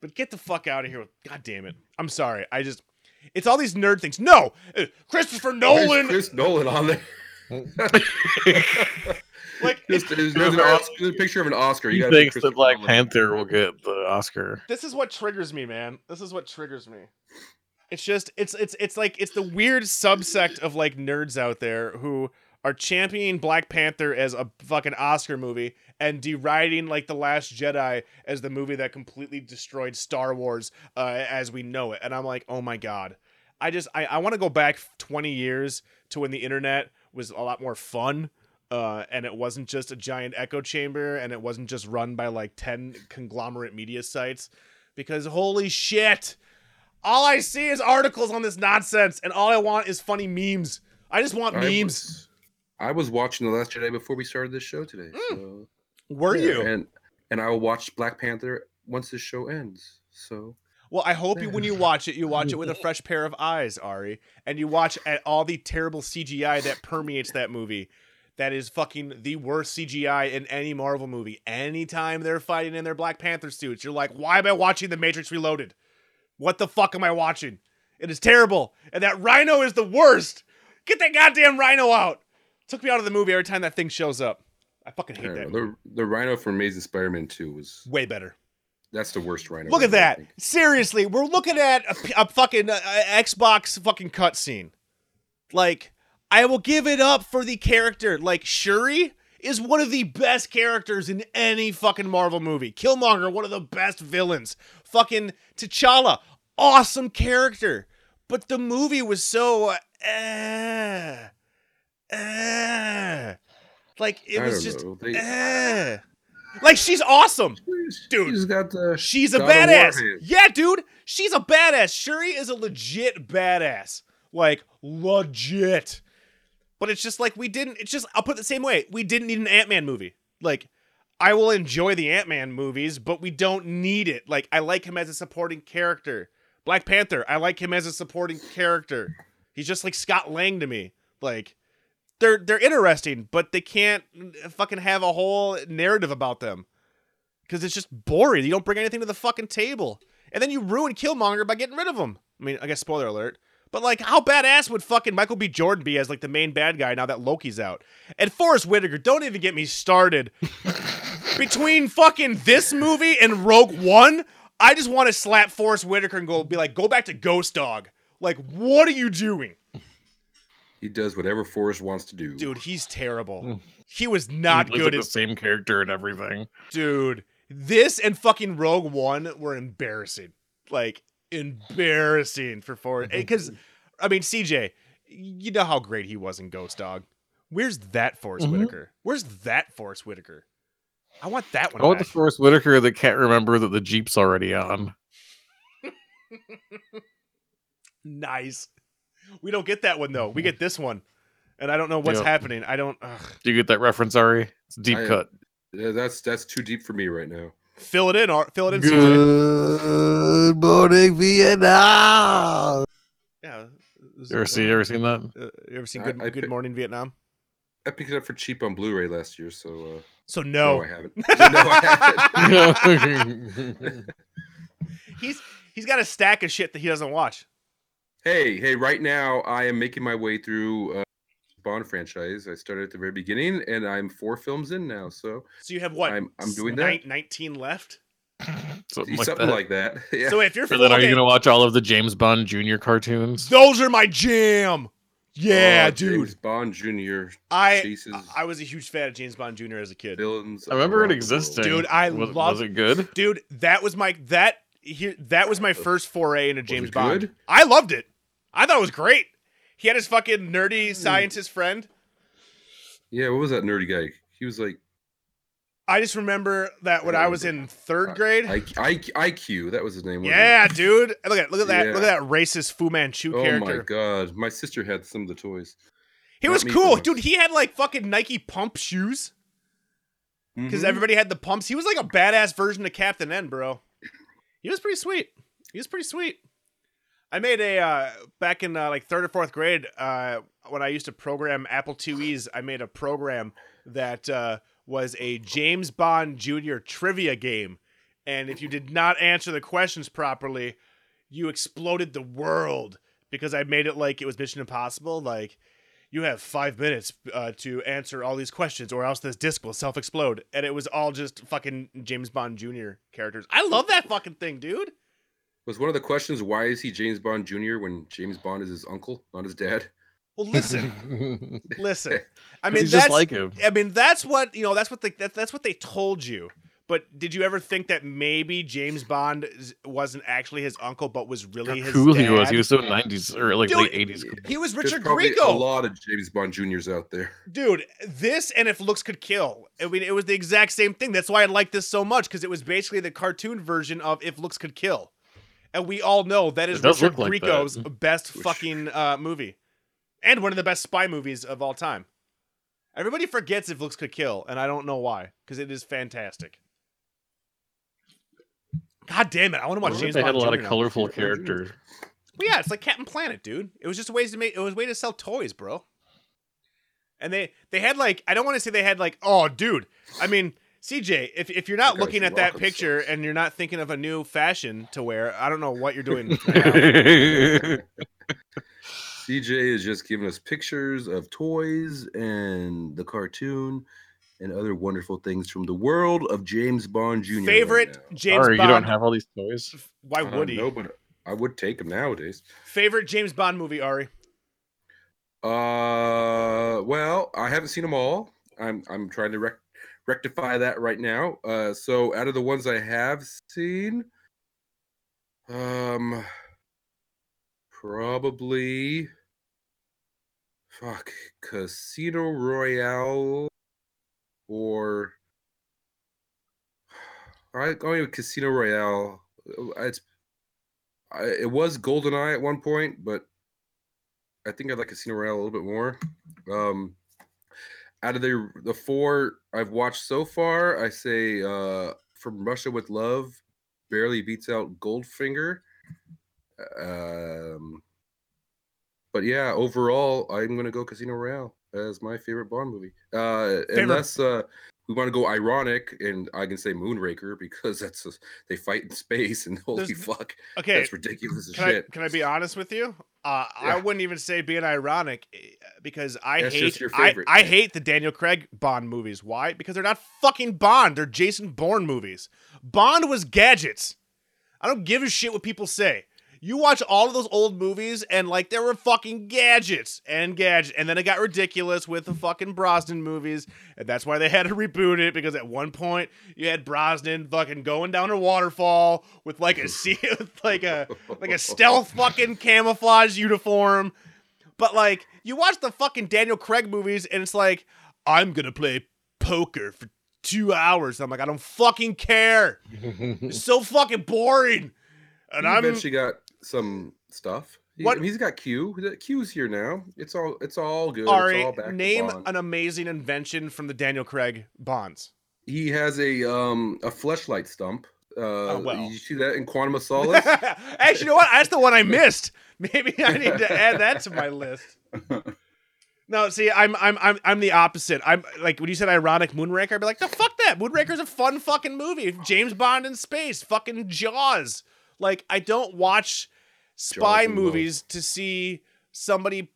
But get the fuck out of here. with- God damn it. I'm sorry. I just. It's all these nerd things. No! Uh, Christopher Why is Nolan! Chris Nolan on there. [LAUGHS] Like, Just, there's, there's, There's an an Oscar, there's a picture of an Oscar. You he gotta put thinks that Christopher Black Nolan. Panther will get the Oscar. this is what triggers me, man. This is what triggers me. It's just it's it's it's like it's the weird subsect of like nerds out there who are championing Black Panther as a fucking Oscar movie and deriding like The Last Jedi as the movie that completely destroyed Star Wars uh, as we know it. And I'm like, oh my god. I just I, I want to go back 20 years to when the internet was a lot more fun. Uh, and it wasn't just a giant echo chamber and it wasn't just run by like 10 conglomerate media sites because holy shit all i see is articles on this nonsense and all i want is funny memes i just want I memes was, I was watching The Last Jedi before we started this show today. Mm. So, were yeah, you And and I will watch Black Panther once this show ends. So well i hope you when you watch it you watch it with a [LAUGHS] fresh pair of eyes ari and you watch at all the terrible cgi that permeates that movie that is fucking the worst CGI in any Marvel movie. Anytime they're fighting in their Black Panther suits, you're like, why am I watching The Matrix Reloaded? What the fuck am I watching? It is terrible. And that rhino is the worst. Get that goddamn rhino out. Took me out of the movie every time that thing shows up. I fucking I hate don't that. the the Rhino from Amazing Spider-Man 2 was Way better. that's the worst Rhino. Look at that. Seriously, we're looking at a fucking uh, Xbox fucking cutscene. Like, I will give it up for the character. Like, Shuri is one of the best characters in any fucking Marvel movie. Killmonger, one of the best villains. Fucking T'Challa, awesome character. But the movie was so. Uh, uh, like, it I was just. They- Uh, like, she's awesome. Dude, She's got the She's a badass. Yeah, dude. She's a badass. Shuri is a legit badass. Like, legit. But it's just like we didn't it's just I'll put it the same way. We didn't need an Ant-Man movie. Like I will enjoy the Ant-Man movies, but we don't need it. Like I like him as a supporting character. Black Panther, I like him as a supporting character. He's just like Scott Lang to me. Like they're they're interesting, but they can't fucking have a whole narrative about them because it's just boring. You don't bring anything to the fucking table, and then you ruin Killmonger by getting rid of him. I mean, I guess spoiler alert. But like, how badass would fucking Michael B. Jordan be as like the main bad guy now that Loki's out? And Forest Whitaker, don't even get me started. [LAUGHS] Between fucking this movie and Rogue One, I just want to slap Forest Whitaker and go be like, go back to Ghost Dog. Like, what are you doing? He does whatever Forest wants to do. Dude, he's terrible. He was not He's good like as the same character and everything. dude. This and fucking Rogue One were embarrassing. Like embarrassing for Forest. [LAUGHS] Because I mean, CJ, you know how great he was in Ghost Dog. Where's that Forest Mhm. Whitaker? Where's that Forest Whitaker? I want that one. I want the back. Forest Whitaker that can't remember that the Jeep's already on. [LAUGHS] nice. We don't get that one though. We get this one, and I don't know what's Yep. happening. I don't ugh. Do you get that reference, Ari? It's a deep I- cut. Yeah, that's that's too deep for me right now. fill it in. Ar- Fill it in. CJ. Good morning, Vietnam. Yeah. You ever see? You ever seen that? Uh, you ever seen I- Good, I Good pick- Morning Vietnam? I picked it up for cheap on Blu-ray last year, so uh, So no, no, I haven't. [LAUGHS] no, I haven't. [LAUGHS] [LAUGHS] he's he's got a stack of shit that he doesn't watch. Hey, hey! Right now, I am making my way through uh, Bond franchise. I started at the very beginning, and I'm four films in now. So So you have what? I'm- I'm doing nine- that. Nineteen left. [LAUGHS] Something like something that. like that. [LAUGHS] yeah. So if you're And then are you gonna watch all of the James Bond Junior cartoons? those are my jam. Yeah, Oh, dude. James Bond Jr. I I was a huge fan of James Bond Jr. as a kid. villains. I remember it the existing. world. Dude, I was, love- Was it good? Dude, that was my that here that was my first foray into James it Bond. good? I loved it. I thought it was great. He had his fucking Hmm. nerdy scientist friend. Yeah, what was that nerdy guy? He was like I just remember that when I was in third grade. I, I, IQ. That was his name. wasn't it? yeah, dude. Look at look at that. Yeah. Look at that racist Fu Manchu Oh character. Oh my god, my sister had some of the toys. He Not was cool, dude. He had like fucking Nike pump shoes because Mhm. everybody had the pumps. He was like a badass version of Captain N, bro. He was pretty sweet. He was pretty sweet. I made a uh, back in uh, like third or fourth grade uh, when I used to program Apple IIe's. I made a program that uh, was a James Bond Jr. trivia game, and if you did not answer the questions properly, you exploded the world because I made it like it was Mission Impossible. Like you have five minutes uh, to answer all these questions, or else this disc will self explode. And it was all just fucking James Bond Jr. characters. I love that fucking thing, dude. Was one of the questions why is he James Bond Jr. when James Bond is his uncle, not his dad? Well, listen, [LAUGHS] listen. I mean, He's that's just like him. I mean, that's what you know. That's what they, that, that's what they told you. But did you ever think that maybe James Bond wasn't actually his uncle, but was really How his cool dad? he was. He was so 90s or like Dude, late 80s. He was Richard probably a lot of James Bond Juniors out there. Dude, this and if looks could kill. I mean, it was the exact same thing. That's why I like this so much because it was basically the cartoon version of if looks could kill, and we all know that is It does Richard look like Grieco's that. best Which- fucking uh, movie, and one of the best spy movies of all time. Everybody forgets if looks could kill, and I don't know why because it is fantastic. God damn it! I want to watch James They had a lot Jr. of colorful James characters. Well, yeah, it's like Captain Planet, dude. It was just ways to make it was a way to sell toys, bro. And they they had like I don't want to say they had like oh dude. I mean CJ, if if you're not You guys looking at that that 'em picture and you're not thinking of a new fashion to wear, I don't know what you're doing. [LAUGHS] CJ is just giving us pictures of toys and the cartoon and other wonderful things from the world of James Bond Jr. Favorite now. James Sorry, Bond. you don't have all these toys. Why would he? No, but I would take him nowadays. Favorite James Bond movie, Ari? Uh, well, I haven't seen them all. I'm I'm trying to rec- rectify that right now. Uh, so out of the ones I have seen, um, probably, fuck, Casino Royale, or [SIGHS] I going with Casino Royale. Uh, It's I, it was GoldenEye at one point, but I think I like Casino Royale a little bit more. Um, out of the the four I've watched so far, I say uh, From Russia with Love barely beats out Goldfinger. Um, but yeah, overall, I'm gonna go Casino Royale as my favorite Bond movie. Uh, unless uh, we want to go ironic, and I can say Moonraker [LAUGHS] because that's a, they fight in space, and [LAUGHS] holy There's- fuck, Okay, that's ridiculous as can I, shit. can I be honest with you? Uh, I wouldn't even say being ironic eh, because I That's hate I. I hate the Daniel Craig Bond movies. Why? Because they're not fucking Bond. They're Jason Bourne movies. Bond was gadgets. I don't give a shit what people say. You watch all of those old movies and like there were fucking gadgets and gadgets, and then it got ridiculous with the fucking Brosnan movies, and that's why they had to reboot it because at one point you had Brosnan fucking going down a waterfall with like a sea, [LAUGHS] like a like a stealth fucking camouflage uniform. But like you watch the fucking Daniel Craig movies and it's like I'm gonna play poker for two hours. I'm like I don't fucking care. It's so fucking boring. And he I'm eventually got some stuff. He, What- He's got Q. Q's here now. It's all. It's all good. All back to Name an amazing invention from the Daniel Craig Bonds. He has a um a fleshlight stump. Uh, Oh, well. You see that in Quantum of [LAUGHS] Solace? Actually, you know what? That's the one I [LAUGHS] missed. Maybe I need to add that to my list. [LAUGHS] No, see, I'm I'm I'm I'm the opposite. I'm like when you said ironic Moonraker, I'd be like, the fuck that. Moonraker's a fun fucking movie. James Bond in space, fucking Jaws. Like I don't watch spy and movies to see somebody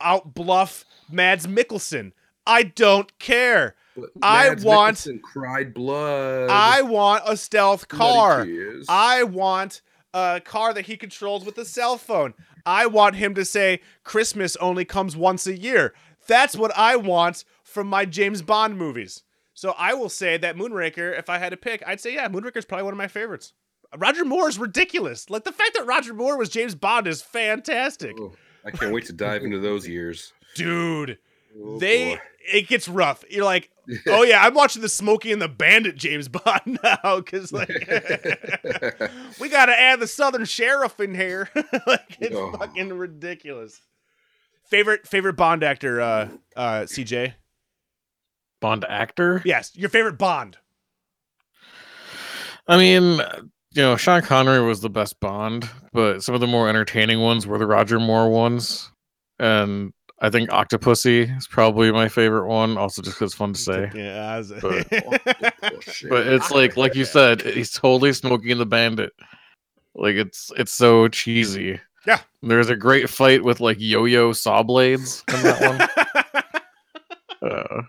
out bluff Mads Mikkelsen. I don't care. But I want- Mikkelsen cried blood. I want a stealth car. I want a car that he controls with a cell phone. I want him to say Christmas only comes once a year. That's what I want from my James Bond movies. So I will say that Moonraker, if I had to pick, I'd say yeah, Moonraker is probably one of my favorites. Roger Moore is ridiculous. Like the fact that Roger Moore was James Bond is fantastic. Oh, I can't wait to dive into those years. Dude, Oh, they boy. it gets rough. You're like, [LAUGHS] oh yeah, I'm watching the Smokey and the Bandit James Bond [LAUGHS] now because like [LAUGHS] we got to add the Southern Sheriff in here. like it's Oh. fucking ridiculous. Favorite favorite Bond actor, uh, uh, CJ. Bond actor. Yes, your favorite Bond. I mean, you know, Sean Connery was the best Bond, but some of the more entertaining ones were the Roger Moore ones, and I think Octopussy is probably my favorite one. Also, just because it's fun to say. Yeah, I was- But- [LAUGHS] But it's like, like you said, he's totally smoking the Bandit. Like it's it's so cheesy. Yeah. There's a great fight with like yo-yo saw blades in that one. [LAUGHS] Uh,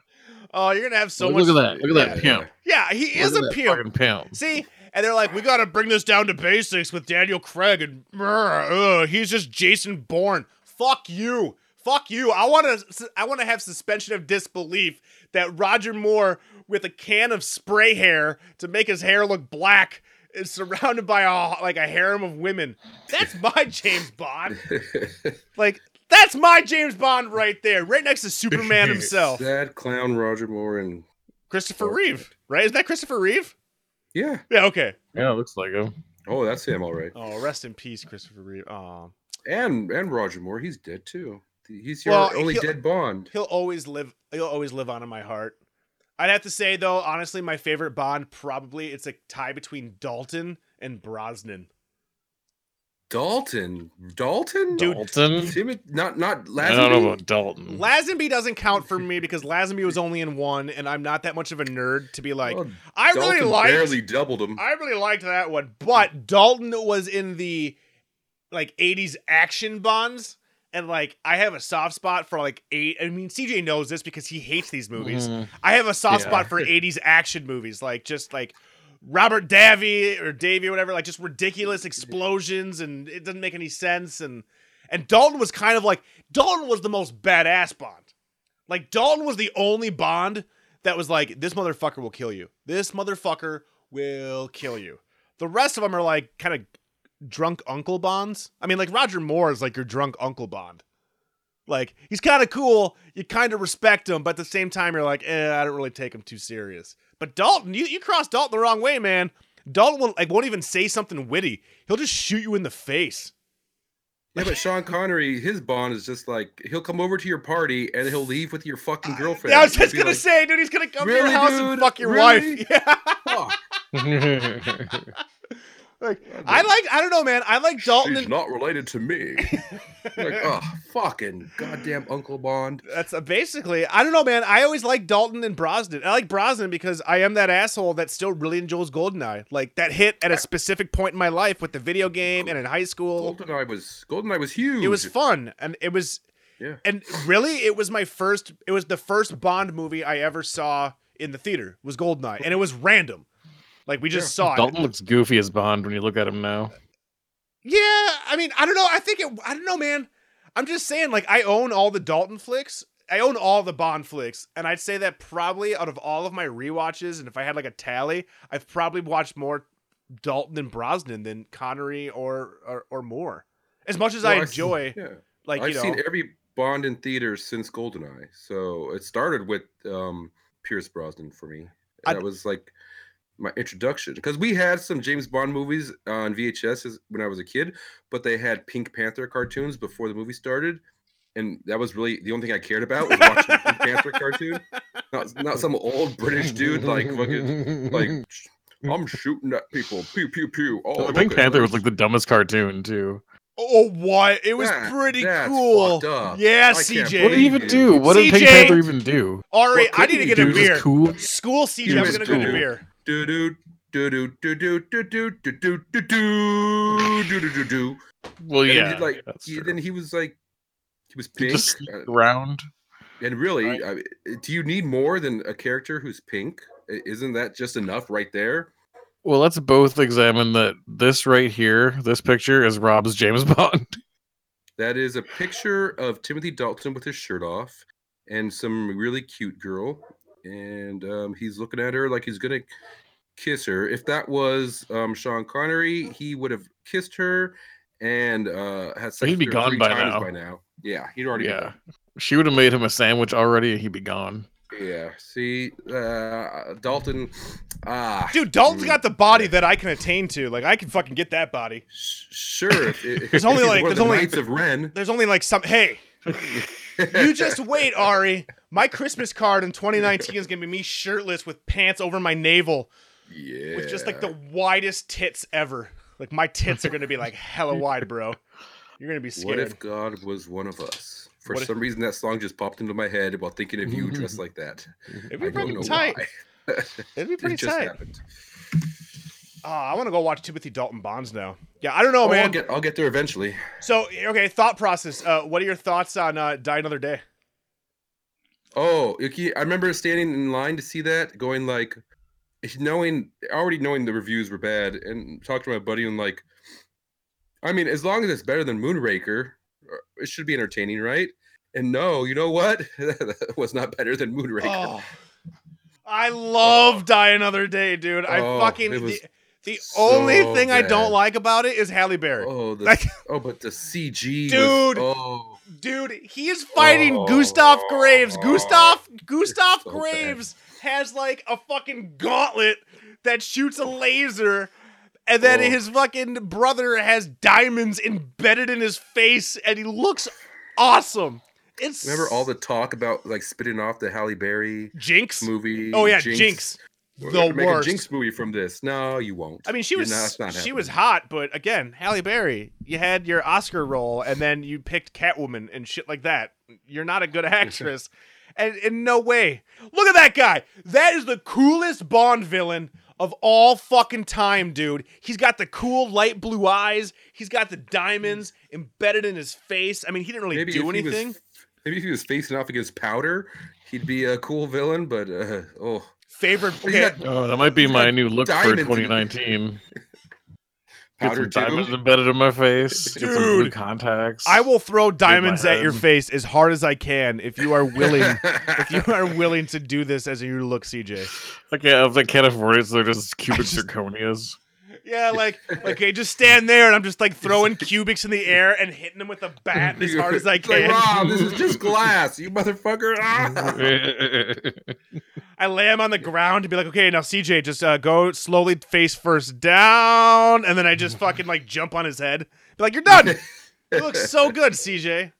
oh, you're gonna have so look, much. Look at that! Look at that Yeah, pimp! Yeah, he is Look at a that pimp. fucking pimp. See, and they're like, we got to bring this down to basics with Daniel Craig, and uh, he's just Jason Bourne. Fuck you, fuck you. I want to, I want to have suspension of disbelief that Roger Moore with a can of spray hair to make his hair look black is surrounded by a like a harem of women. That's my [LAUGHS] James Bond. [LAUGHS] Like that's my James Bond right there, right next to Superman [LAUGHS] himself, Sad clown Roger Moore and Christopher Reeve. Right? Isn't that Christopher Reeve? Yeah. Yeah. Okay. Yeah, it looks like him. Oh, that's him, all right. Oh, rest in peace, Christopher Reeve. Oh. And and Roger Moore, he's dead too. He's your Well, only dead Bond. He'll always live. He'll always live on in my heart. I'd have to say though, honestly, my favorite Bond probably it's a tie between Dalton and Brosnan. Dalton, Dalton, Dude, Dalton. Timothy, not not I don't know about Dalton. Lazenby doesn't count for me because Lazenby was only in one, and I'm not that much of a nerd to be like, Well, I Dalton really liked. barely doubled him. I really liked that one, but Dalton was in the like '80s action Bonds, and like I have a soft spot for like eight. I mean, CJ knows this because he hates these movies. Mhm. I have a soft Yeah. spot for [LAUGHS] 80s action movies, like just like Robert Davi or Davy or whatever, like just ridiculous explosions and it doesn't make any sense. And and Dalton was kind of like Dalton was the most badass Bond. Like Dalton was the only Bond that was like, this motherfucker will kill you. This motherfucker will kill you. The rest of them are like kind of drunk uncle bonds. I mean, like Roger Moore is like your drunk uncle bond. Like he's kind of cool. You kind of respect him, but at the same time, you're like, eh, I don't really take him too serious. But Dalton, you you cross Dalton the wrong way, man. Dalton will, like won't even say something witty. He'll just shoot you in the face. Yeah, but Sean Connery, his Bond is just like he'll come over to your party and he'll leave with your fucking girlfriend. Yeah, I was just gonna like, say, dude, he's gonna come to your "Really, house and fuck your Really?" wife. [LAUGHS] Yeah. "Fuck, [LAUGHS] [LAUGHS] like, I like, I don't know, man. I like Dalton. She's And, not related to me. like, oh, [LAUGHS] fucking goddamn Uncle Bond. that's uh, basically, I don't know, man. I always like Dalton and Brosnan. I like Brosnan because I am that asshole that still really enjoys Goldeneye. Like that hit at a specific point in my life with the video game and in high school. Goldeneye was Goldeneye was huge. It was fun, and it was, Yeah. and really, it was my first. It was the first Bond movie I ever saw in the theater. Was Goldeneye, and it was random. Like we just saw it. Dalton looks goofy as Bond when you look at him now. Yeah, I mean, I don't know. I think it. I don't know, man. I'm just saying, like, I own all the Dalton flicks. I own all the Bond flicks, and I'd say that probably out of all of my rewatches, and if I had like a tally, I've probably watched more Dalton and Brosnan than Connery or or, or Moore. As much as I Well, I've seen- enjoy, yeah. like I've you know, seen every Bond in theaters since Goldeneye. So it started with um, Pierce Brosnan for me. I- That was like my introduction because we had some James Bond movies on VHS when I was a kid, but they had Pink Panther cartoons before the movie started. And that was really the only thing I cared about was watching the Pink Panther cartoon. Not, not some old British dude like fucking like I'm shooting at people. Pew pew pew. Oh, the Pink at Panther was like the dumbest cartoon too. oh what? It was That- pretty that's cool. up. Yeah, I CJ. What did he even do? What did Pink Panther even do? Ari, I need to get a beer. cool. School CJ, I'm was gonna go get a cool. beer. Do do do do do do do do do do do do do do do. Well, yeah, he, like he, then he was like he was pink. uh, around. and really, do you need more than a character who's pink? Isn't that just enough right there? Well, let's both examine that this right here, this picture is Rob's James [LAUGHS] Bond. That is a picture of Timothy Dalton with his shirt off and some really cute girl. And um, he's looking at her like he's going to kiss her. If that was um, Sean Connery, he would have kissed her and uh, had sex He'd be with her gone three by times now. by now. Yeah, he'd already Yeah. gone. She would have made him a sandwich already and he'd be gone. Yeah. See, uh, Dalton. Ah, Dude, Dalton's mm, got the body that I can attain to. Like I can fucking get that body. Sure. If, if, There's [LAUGHS] only like- there's the only- Knights of Ren. There's only like some. Hey, [LAUGHS] you just wait, Ari. My Christmas card in 2019 is gonna be me shirtless with pants over my navel, yeah. with just like the widest tits ever. Like my tits are gonna be like hella wide, bro. You're gonna be scared. [LAUGHS] What if God was one of us? For What if- some reason, that song just popped into my head while thinking of you dressed [LAUGHS] like that. It'd be pretty tight. [LAUGHS] It'd be pretty it just tight. happened. Oh, I want to go watch Timothy Dalton Bonds now. Yeah, I don't know, Oh, I'll man. get, I'll get there eventually. So, okay, thought process. Uh, what are your thoughts on uh, Die Another Day? Oh, I remember standing in line to see that, going like, knowing already knowing the reviews were bad, and talked to my buddy and like, I mean, as long as it's better than Moonraker, uh, it should be entertaining, right? And no, you know what? [LAUGHS] that was not better than Moonraker. Oh, I love Die Another Day, dude. I Oh, fucking was the, the so only thing I don't like about it is Halle Berry. Oh, the, [LAUGHS] Like- [LAUGHS] oh, but the CG, was- Dude. oh, Dude, he is fighting Oh. Gustav Graves. Gustav [LAUGHS] Gustav So Graves has like a fucking gauntlet that shoots a laser. And then Oh. his fucking brother has diamonds embedded in his face, and he looks awesome. It's remember all the talk about like spitting off the Halle Berry Jinx. movie? Oh yeah, Jinx. We're The make worst. a Jinx movie from this. No, you won't. I mean, she was not she was hot, but again, Halle Berry. You had your Oscar role, and then you picked Catwoman and shit like that. You're not a good [LAUGHS] actress, and in no way. Look at that guy. That is the coolest Bond villain of all fucking time, dude. He's got the cool light blue eyes. He's got the diamonds embedded in his face. I mean, he didn't really Maybe do anything. was, maybe if he was facing off against Powder, he'd be a cool villain. But uh, oh, Favorite. He's Okay, Oh, that might be my new look for diamonds in it. 2019. Get Powder some diamonds too. embedded in my face. Get some blue Dude, contacts. I will throw diamonds at your face as hard as I can if you are willing. if you are [LAUGHS] willing to do this as you look, CJ. I can't, if I can't afford it, so they're just cubic just- zirconias. Yeah, like okay, just stand there and I'm just like throwing [LAUGHS] cubics in the air and hitting them with a bat as hard as I It's like, can. Rob, this is just [LAUGHS] glass, you motherfucker. Ah! I lay him on the ground to be like, okay, now CJ, just uh, go slowly face first down, and then I just fucking like jump on his head. Be like, you're done. You look so good, CJ.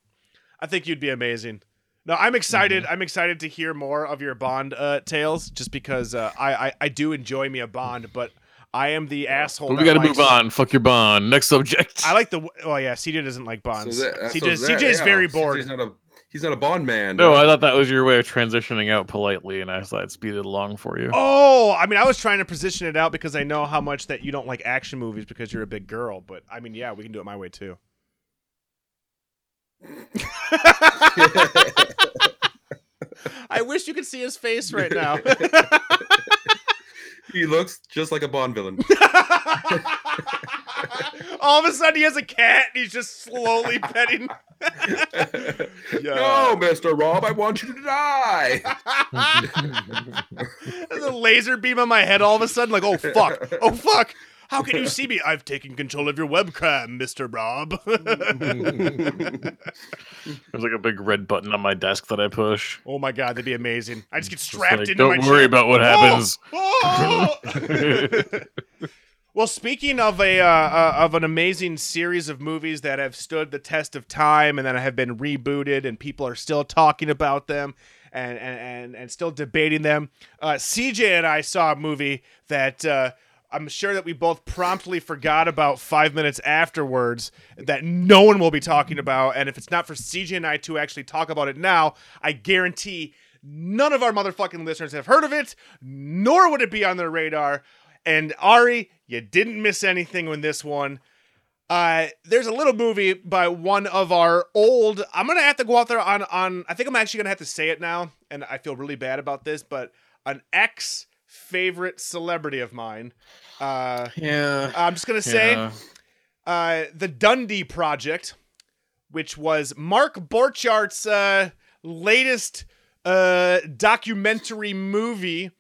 I think you'd be amazing. No, I'm excited. I'm excited to hear more of your Bond uh, tales, just because uh, I, I I do enjoy me a Bond, but I am the asshole. but we got to move on. Fuck your bond. Next subject. I like the. Oh yeah, CJ doesn't like Bonds. So that- CJ, so that- CJ is yeah, very CJ 's bored. not a, he's not a Bond man. no, I thought that was your way of transitioning out politely, and I thought I'd speed it along for you. Oh, I mean, I was trying to position it out because I know how much that you don't like action movies because you're a big girl. But I mean, yeah, we can do it my way too. [LAUGHS] [LAUGHS] I wish you could see his face right [LAUGHS] now. He looks just like a Bond villain. [LAUGHS] All of a sudden, he has a cat and he's just slowly [LAUGHS] petting. [LAUGHS] No, Mister Rob, I want you to die. There's a laser beam on my head all of a sudden, like, oh fuck, oh fuck. How can you see me? I've taken control of your webcam, Mr. Rob. [LAUGHS] There's like a big red button on my desk that I push. oh my god, that'd be amazing. I just get Just strapped like, into Don't worry chair. about what Oh! happens. Oh! [LAUGHS] [LAUGHS] well, speaking of a uh, uh, of an amazing series of movies that have stood the test of time and that have been rebooted and people are still talking about them and and and, and still debating them, uh, CJ and I saw a movie that. I'm sure that we both promptly forgot about five minutes afterwards that no one will be talking about. And if it's not for CJ and I to actually talk about it now, I guarantee none of our motherfucking listeners have heard of it, nor would it be on their radar. And Ari, you didn't miss anything in this one. Uh, there's a little movie by one of our old. I'm gonna have to go out there on on. I think I'm actually gonna have to say it now, and I feel really bad about this, but an ex favorite celebrity of mine. Uh, Yeah. I'm just gonna say yeah. uh, the Dundee Project which was Mark Borchardt's uh, latest uh, documentary movie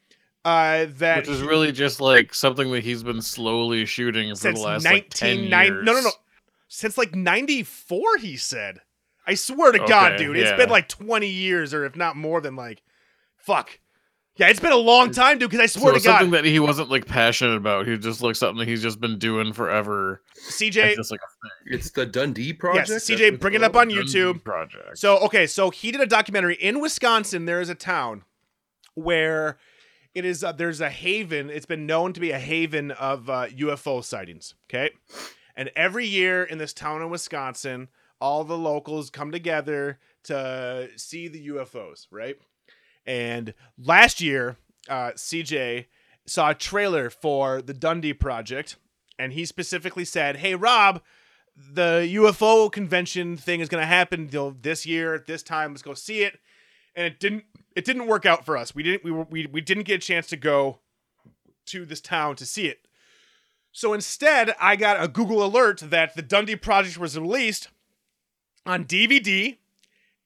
uh, that Which is really just like something that he's been slowly shooting for since the last like, 10 1990 years. no no no since like 94 he said i swear to god Okay, dude it's been like 20 years or if not more than like fuck yeah it's been a long time dude because i So swear it's to god something that he wasn't like passionate about. He just like something that he's just been doing forever. cj It's just like. It's the Dundee project. yes cj what bring it up called? on youtube project. So okay, so he did a documentary in Wisconsin. There is a town where it is uh, there's a haven. It's been known to be a haven of uh, UFO sightings. Okay, and every year in this town in Wisconsin, all the locals come together to see the UFOs. Right, and last year, uh, CJ saw a trailer for the Dundee Project, and he specifically said, "Hey, Rob." the UFO convention thing is going to happen this year at this time. Let's go see it. And it didn't. It didn't work out for us. We didn't. We were. We, we didn't get a chance to go to this town to see it. So instead, I got a Google alert that the Dundee Project was released on DVD,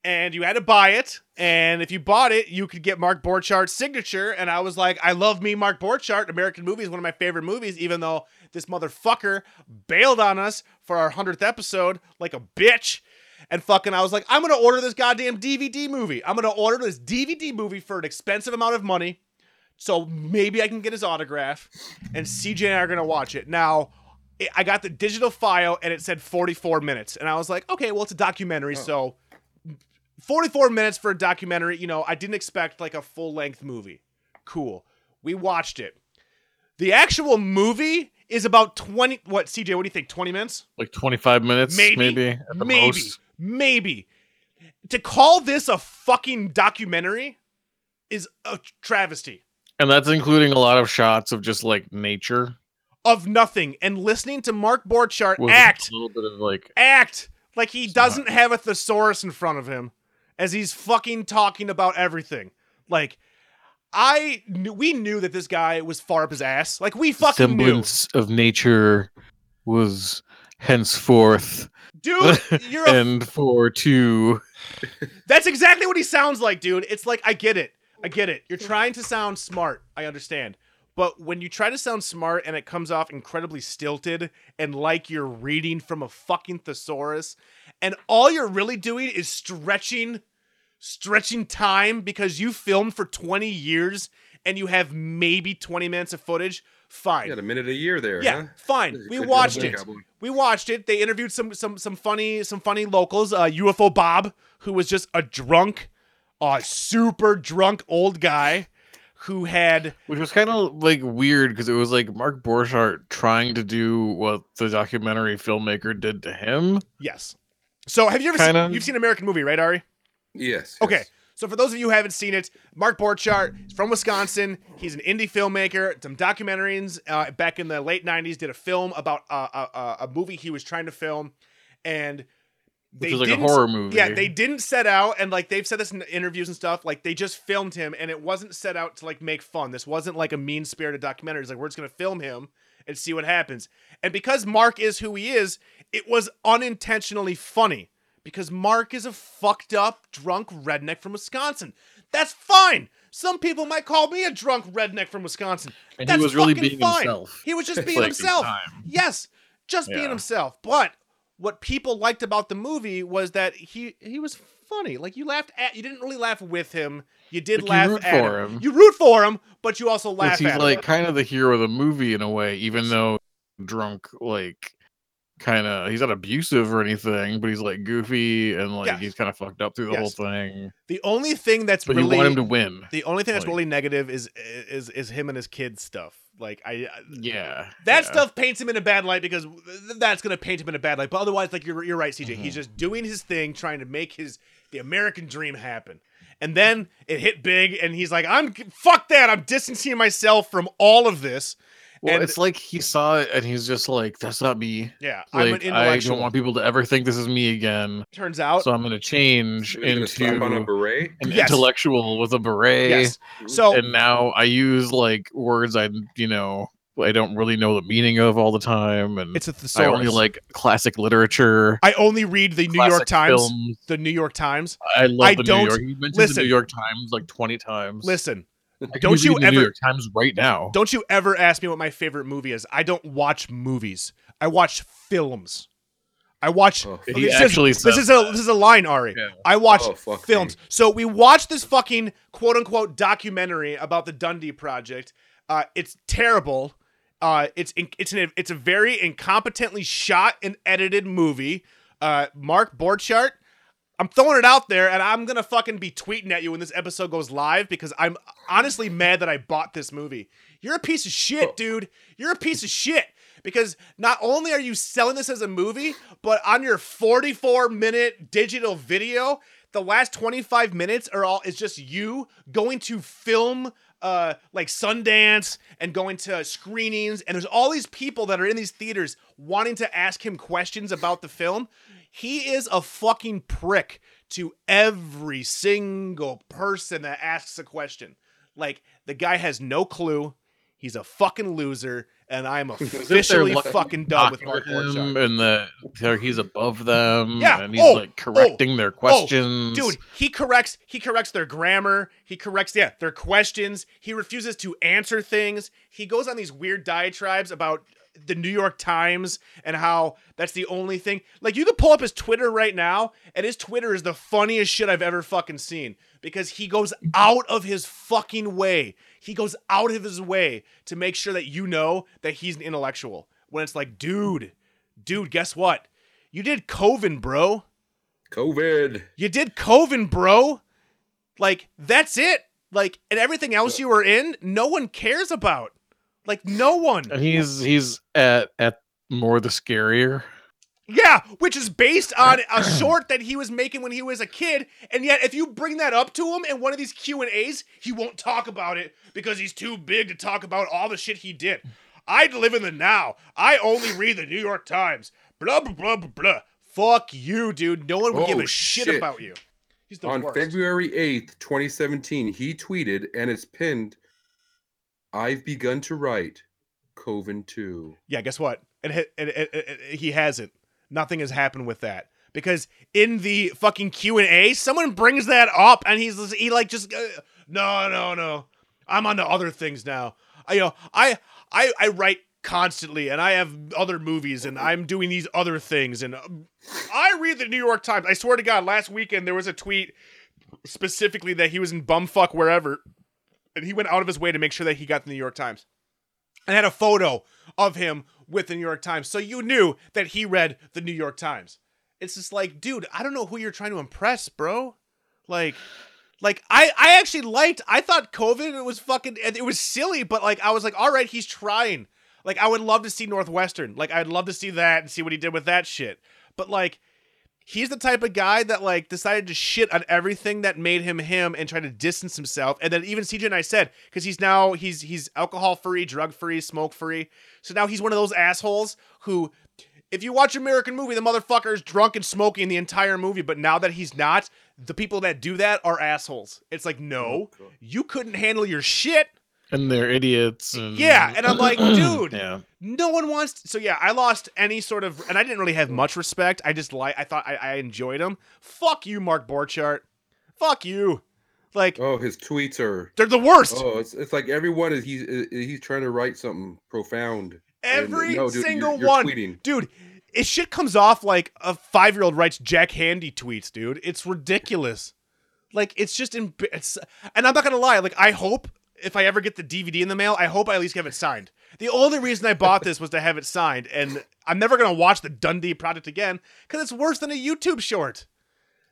and you had to buy it. And if you bought it, you could get Mark Borchardt's signature. And I was like, I love me Mark Borchardt. American Movie is one of my favorite movies, even though this motherfucker bailed on us for our hundredth episode like a bitch. And fucking, I was like, I'm gonna order this goddamn DVD movie. I'm gonna order this DVD movie for an expensive amount of money, so maybe I can get his autograph. And CJ and I are gonna watch it now. I got the digital file and it said 44 minutes, and I was like, okay, well, it's a documentary, oh. so 44 minutes for a documentary. You know, I didn't expect like a full length movie. Cool. We watched it. The actual movie is about 20. What, CJ? What do you think? 20 minutes? like 25 minutes, Maybe. maybe, maybe. most. Maybe. To call this a fucking documentary is a travesty And that's including a lot of shots of just like nature. of nothing. And listening to Mark Borchardt with act, a little bit of like act like he doesn't have a thesaurus in front of him as he's fucking talking about everything. Like, I knew, we knew that this guy was far up his ass. Like, we fucking knew. semblance of nature was henceforth Dude, [LAUGHS] you're a and for two. [LAUGHS] That's exactly what he sounds like, dude. It's like I get it. I get it. You're trying to sound smart. I understand. But when you try to sound smart and it comes off incredibly stilted and like you're reading from a fucking thesaurus and all you're really doing is stretching stretching time because you filmed for 20 years and you have maybe 20 minutes of footage, fine. You had a minute a year there. Yeah, huh? fine. We watched it. We watched it. They interviewed some some some funny some funny locals. Uh, UFO Bob, who was just a drunk, uh, super drunk old guy, who had Which was kind of like weird because it was like Mark Borchardt trying to do what the documentary filmmaker did to him. yes. So have you ever Kinda. seen you've seen American Movie, right, Ari? Yes. Okay. yes. So for those of you who haven't seen it, Mark Borchardt is from Wisconsin. He's an indie filmmaker. Some documentaries uh, back in the late '90s did a film about uh, a, a, a movie he was trying to film, and they Which was like a didn't- horror movie. Yeah, they didn't set out, and like they've said this in interviews and stuff. Like they just filmed him, and it wasn't set out to like make fun. This wasn't like a mean spirited documentary. It's like we're just gonna film him and see what happens. And because Mark is who he is, it was unintentionally funny because Mark is a fucked up drunk redneck from Wisconsin. That's fine. Some people might call me a drunk redneck from Wisconsin. And That's he was really being fine. himself. He was just [LAUGHS] being like himself. Yes, just being himself. But what people liked about the movie was that he he was funny. Like you laughed at, you didn't really laugh with him. You did Like, you laugh root at for him. him. You root for him, but you also laugh he's at like him. kind of the hero of the movie in a way, even though drunk, like kind of he's not abusive or anything, but he's like goofy and like Yes. he's kind of fucked up through the Yes. whole thing. The only thing that's But really you want him to win. the only thing that's like- really negative is is is him and his kids stuff. Like I I- Yeah, that yeah. stuff paints him in a bad light because that's gonna paint him in a bad light. But otherwise, like you're you're right, CJ. Mm-hmm. He's just doing his thing, trying to make his the American dream happen. And then it hit big, and he's like, "I'm fuck that. I'm distancing myself from all of this." Well, and- it's like he saw it and he's just like, "That's not me." Yeah, I'm an Like I don't want people to ever think this is me again. Turns out, So I'm going to change You're gonna slap on a into beret. an Yes. intellectual with a beret. yes. So and now I use like words I you know I don't really know the meaning of all the time, and It's a I thesaurus. only like classic literature. I only read the New York Times. films. The New York Times. I love I the don't- New York. He mentions the. New York Times like twenty times. Listen, I don't you reading the ever- New York Times right now? don't you ever ask me what my favorite movie is. I don't watch movies. I watch films. I watch. Oh, He this actually is, this is a this is a line, Ari. Yeah. I watch Oh, films. me. So we watched this fucking quote unquote documentary about the Dundee Project. Uh, it's terrible. Uh, it's in, it's an, it's a very incompetently shot and edited movie. Uh, Mark Borchardt. I'm throwing it out there, and I'm gonna fucking be tweeting at you when this episode goes live because I'm honestly mad that I bought this movie. You're a piece of shit, dude. You're a piece of shit because not only are you selling this as a movie, but on your 44 minute digital video, the last 25 minutes are all is just you going to film uh like Sundance and going to screenings and there's all these people that are in these theaters wanting to ask him questions about the film. He is a fucking prick to every single person that asks a question. Like the guy has no clue. He's a fucking loser, and I'm [LAUGHS] officially fucking done with Mark him and that they're- he's above them. Yeah. and he's Oh, like correcting oh, their oh. questions. Dude, he corrects he corrects their grammar. He corrects yeah, their questions. He refuses to answer things. He goes on these weird diatribes about the New York Times and how that's the only thing. Like you could pull up his Twitter right now, and his Twitter is the funniest shit I've ever fucking seen because he goes out of his fucking way. He goes out of his way to make sure that you know that he's an intellectual. When it's like, dude, dude, guess what? You did Coven, bro. Coven. You did Coven, bro. Like, that's it. Like, and everything else you were in, no one cares about. Like, no one. and he's he's at at more the scarier. Yeah, which is based on [CLEARS THROAT] a short that he was making when he was a kid, and yet if you bring that up to him in one of these Q and A's, he won't talk about it because he's too big to talk about all the shit he did. I live in the now. I only read the New York Times. Blah blah blah blah blah. Fuck you, dude. No one would give Oh, a shit, shit. about you. He's the On worst. February 8th, 2017, he tweeted, and it's pinned I've begun to write Coven 2. Yeah, guess what? It, it, it, it, he hasn't. Nothing has happened with that because in the fucking Q and A, someone brings that up, and he's he like just uh, no, no, no. I'm on to other things now. I, you know, I I I write constantly, and I have other movies, and I'm doing these other things, and um, I read the New York Times. I swear to God, last weekend there was a tweet specifically that he was in bumfuck wherever, and he went out of his way to make sure that he got the New York Times and had a photo of him with the New York Times. So you knew that he read the New York Times. It's just like, dude, I don't know who you're trying to impress, bro. Like, like I, I actually liked. I thought Coven it was fucking. It was silly, but like I was like, all right, he's trying. Like I would love to see Northwestern. Like I'd love to see that and see what he did with that shit. But like, he's the type of guy that like decided to shit on everything that made him him and try to distance himself. And then even CJ and I said because he's now he's he's alcohol free, drug free, smoke free. So now he's one of those assholes who. If you watch American movie, the motherfucker is drunk and smoking the entire movie, but now that he's not, the people that do that are assholes. It's like, no, oh, you couldn't handle your shit. And they're idiots. And, Yeah, and I'm like, [CLEARS THROAT] dude, yeah, no one wants. To, so yeah, I lost any sort of, and I didn't really have much respect. I just like, I thought I, I enjoyed him. Fuck you, Mark Borchardt. Fuck you. Like Oh, his tweets are. they're the worst. Oh, it's, it's like everyone is he's he's trying to write something profound. And, Every no, dude, you're- single you're one, tweeting. dude. It shit comes off like a five year old writes Jack Handey tweets, dude. It's ridiculous. Like it's just in, it's, and I'm not gonna lie. Like I hope if I ever get the DVD in the mail, I hope I at least have it signed. The only reason I bought this was to have it signed, and I'm never gonna watch the Dundee project again because it's worse than a YouTube short.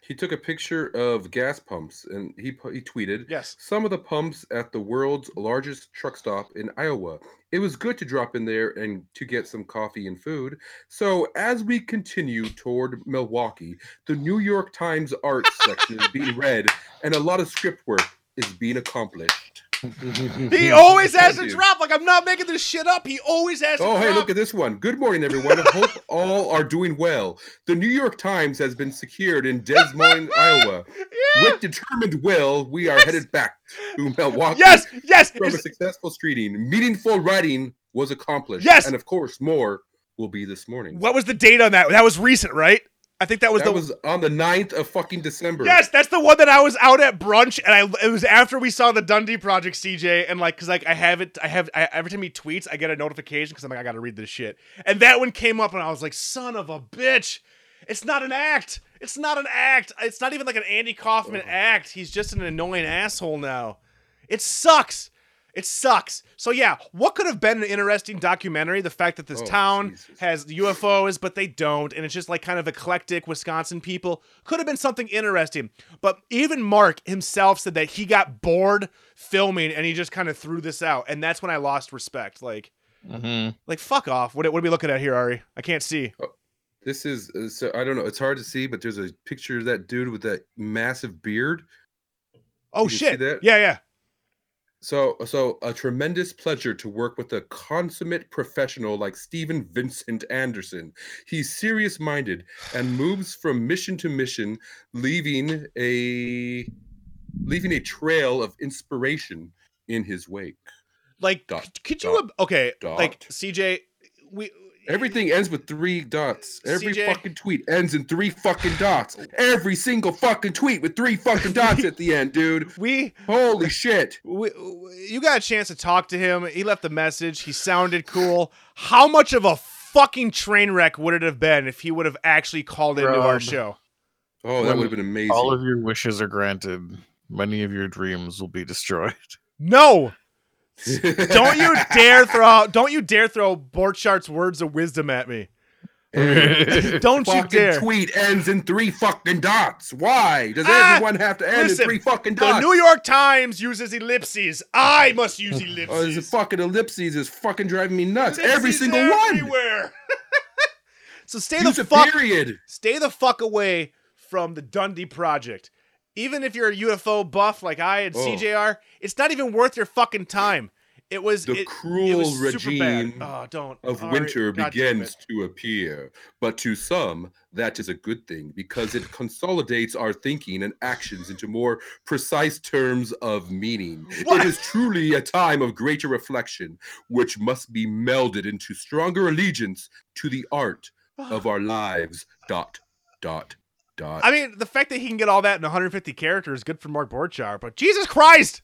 He took a picture of gas pumps and he he tweeted, Yes. Some of the pumps at the world's largest truck stop in Iowa. It was good to drop in there and to get some coffee and food. So as we continue toward Milwaukee, the New York Times art section is being read and a lot of script work is being accomplished. [LAUGHS] He always has you. drop. Like I'm not making this shit up. He always has to drop. Oh, hey, look at this one. Good morning, everyone. I hope [LAUGHS] all are doing well. The New York Times has been secured in Des Moines, [LAUGHS] Iowa. With determined will, we are headed back to Milwaukee Yes, yes. from a successful streeting. Meaningful writing was accomplished. Yes! and of course, more will be this morning. What was the date on that? That was recent, right? I think that was the that the was on the 9th of fucking December. Yes, that's the one that I was out at brunch, and I it was after we saw the Dundee Project, CJ, and like, cause like I have it, I have I, every time he tweets, I get a notification because I'm like, I gotta read this shit, and that one came up, and I was like, son of a bitch, it's not an act, it's not an act, it's not even like an Andy Kaufman act. He's just an annoying asshole now. It sucks. It sucks. So yeah, what could have been an interesting documentary? The fact that this Oh, town Jesus. has UFOs, but they don't, and it's just like kind of eclectic Wisconsin people. Could have been something interesting. But even Mark himself said that he got bored filming and he just kind of threw this out, and that's when I lost respect. Like, Mhm. like fuck off. What, what are we looking at here, Ari? I can't see. This is uh, so I don't know. It's hard to see, but there's a picture of that dude with that massive beard. Oh You see shit. that? Yeah, yeah. So, so a tremendous pleasure to work with a consummate professional like Stephen Vincent Anderson. He's serious-minded and moves from mission to mission, leaving a leaving a trail of inspiration in his wake. Like, Dot, could, could you? okay, like. CJ, we Everything ends with three dots. Every CJ. fucking tweet ends in three fucking dots. Every single fucking tweet with three fucking dots at the end, dude. [LAUGHS] we Holy shit. we, you got a chance to talk to him. He left a message. He sounded cool. How much of a fucking train wreck would it have been if he would have actually called into our show? Oh, that would have been amazing. All of your wishes are granted. Many of your dreams will be destroyed. No, don't you dare throw out, don't you dare throw Borchardt's words of wisdom at me. [LAUGHS] Don't you dare. tweet ends in three fucking dots. Why does Ah, everyone have to end listen, in three fucking dots? The? New York Times uses ellipses. I must use ellipses. oh, this ellipses. fucking ellipses is fucking driving me nuts. Every Ellipses single one. everywhere. [LAUGHS] so stay Use the fuck period. stay the fuck away from the Dundee Project. Even if you're a UFO buff like I and Oh. CJR, it's not even worth your fucking time. It was The it, it cruel was regime Oh, don't of Ari, winter damn begins to appear. But to some, that is a good thing because it consolidates our thinking and actions into more precise terms of meaning. What? It is truly a time of greater reflection, which must be melded into stronger allegiance to the art [SIGHS] of our lives. Dot, dot, dot. I mean, the fact that he can get all that in 150 characters is good for Mark Borchardt, but Jesus Christ!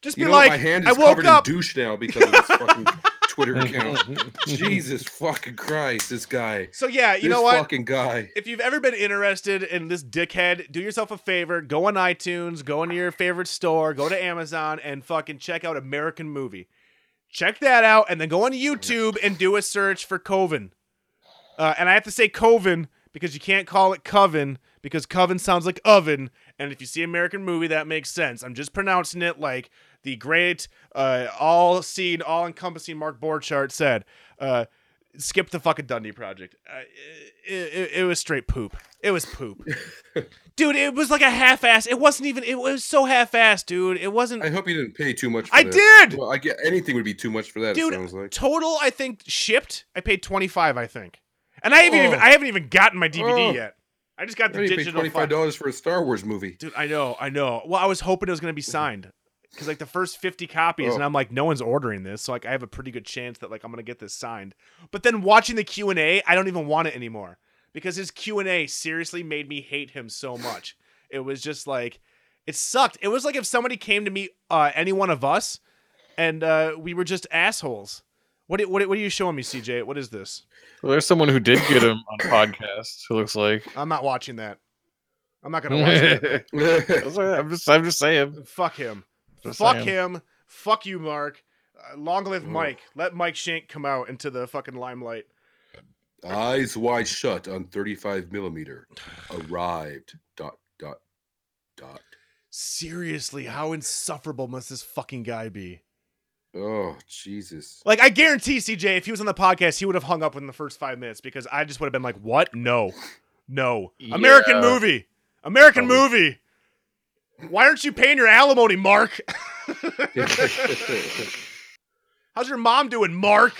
Just be you know, like, my hand I is woke covered up. in douche now because of this fucking [LAUGHS] Twitter [LAUGHS] account. Jesus fucking Christ, this guy. So yeah, you this know what? fucking guy. if you've ever been interested in this dickhead, do yourself a favor. Go on iTunes, go into your favorite store, go to Amazon, and fucking check out American Movie. Check that out, and then go on YouTube and do a search for Coven. Uh, and I have to say Coven because you can't call it Coven because Coven sounds like oven. And if you see American Movie, that makes sense. I'm just pronouncing it like the great, uh, all-seeing, all-encompassing Mark Borchardt said. Uh, skip the fucking Dundee Project. Uh, it, it, it was straight poop. It was poop, [LAUGHS] dude. It was like a half-ass. It wasn't even. It was so half-ass, dude. It wasn't. I hope you didn't pay too much. For I that. did! Well, I get anything would be too much for that. dude. it sounds like. Total, I think shipped. I paid twenty-five. I think, and I haven't Oh. even. I haven't even gotten my DVD Oh. yet. I just got the digital. twenty five dollars for a Star Wars movie. Dude, I know, I know. Well, I was hoping it was gonna be signed. Because like the first 50 copies, Oh. and I'm like, no one's ordering this, so like I have a pretty good chance that like I'm gonna get this signed. But then watching the Q and A, I don't even want it anymore because his Q and A seriously made me hate him so much. It was just like, it sucked. It was like if somebody came to meet uh, any one of us, and uh, we were just assholes. What what what are you showing me, CJ? What is this? Well, there's someone who did get him on podcast. Who looks like. I'm not watching that. I'm not gonna watch that. [LAUGHS] I'm just, I'm just saying. Fuck him. Just Fuck saying. him. Fuck you, Mark. Uh, long live Oh. Mike. Let Mike Schank come out into the fucking limelight. Eyes wide shut on thirty five millimeter. Arrived. Dot dot dot. Seriously, how insufferable must this fucking guy be? Oh Jesus. Like, I guarantee, CJ, if he was on the podcast, he would have hung up in the first five minutes because I just would have been like, what? No. No. [LAUGHS] American movie. American Probably. movie. Why aren't you paying your alimony, Mark? [LAUGHS] How's your mom doing, Mark?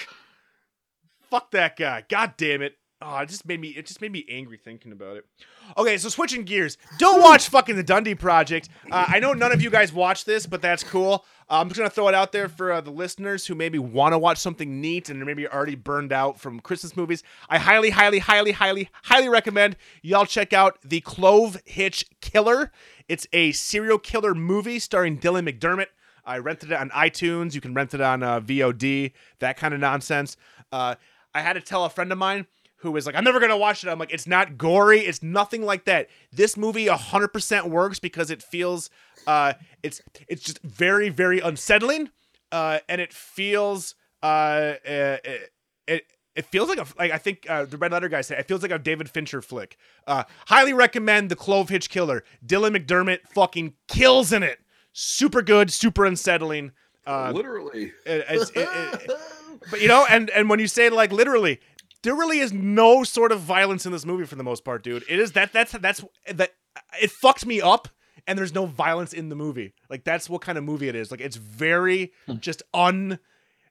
Fuck that guy. God damn it. Oh, it just made me. It just made me angry thinking about it. Okay, so switching gears. Don't watch fucking the Dundee Project. Uh, I know none of you guys watch this, but that's cool. Uh, I'm just gonna throw it out there for uh, the listeners who maybe want to watch something neat and maybe already burned out from Christmas movies. I highly, highly, highly, highly, highly recommend y'all check out the Clove Hitch Killer. It's a serial killer movie starring Dylan McDermott. I rented it on iTunes. You can rent it on uh, VOD. That kind of nonsense. Uh, I had to tell a friend of mine who was like, I'm never gonna watch it. I'm like, it's not gory, it's nothing like that. This movie 100% works because it feels, uh, it's it's just very very unsettling, uh, and it feels, uh, uh it, it it feels like a like I think uh, the Red Letter guy said it feels like a David Fincher flick. Uh, highly recommend the Clove Hitch Killer. Dylan McDermott fucking kills in it. Super good, super unsettling. Uh, Literally. it- it- it- [LAUGHS] but you know, and and when you say like literally, there really is no sort of violence in this movie for the most part, dude. It is that that's that's that it fucked me up, and there's no violence in the movie. Like that's what kind of movie it is. Like it's very just un.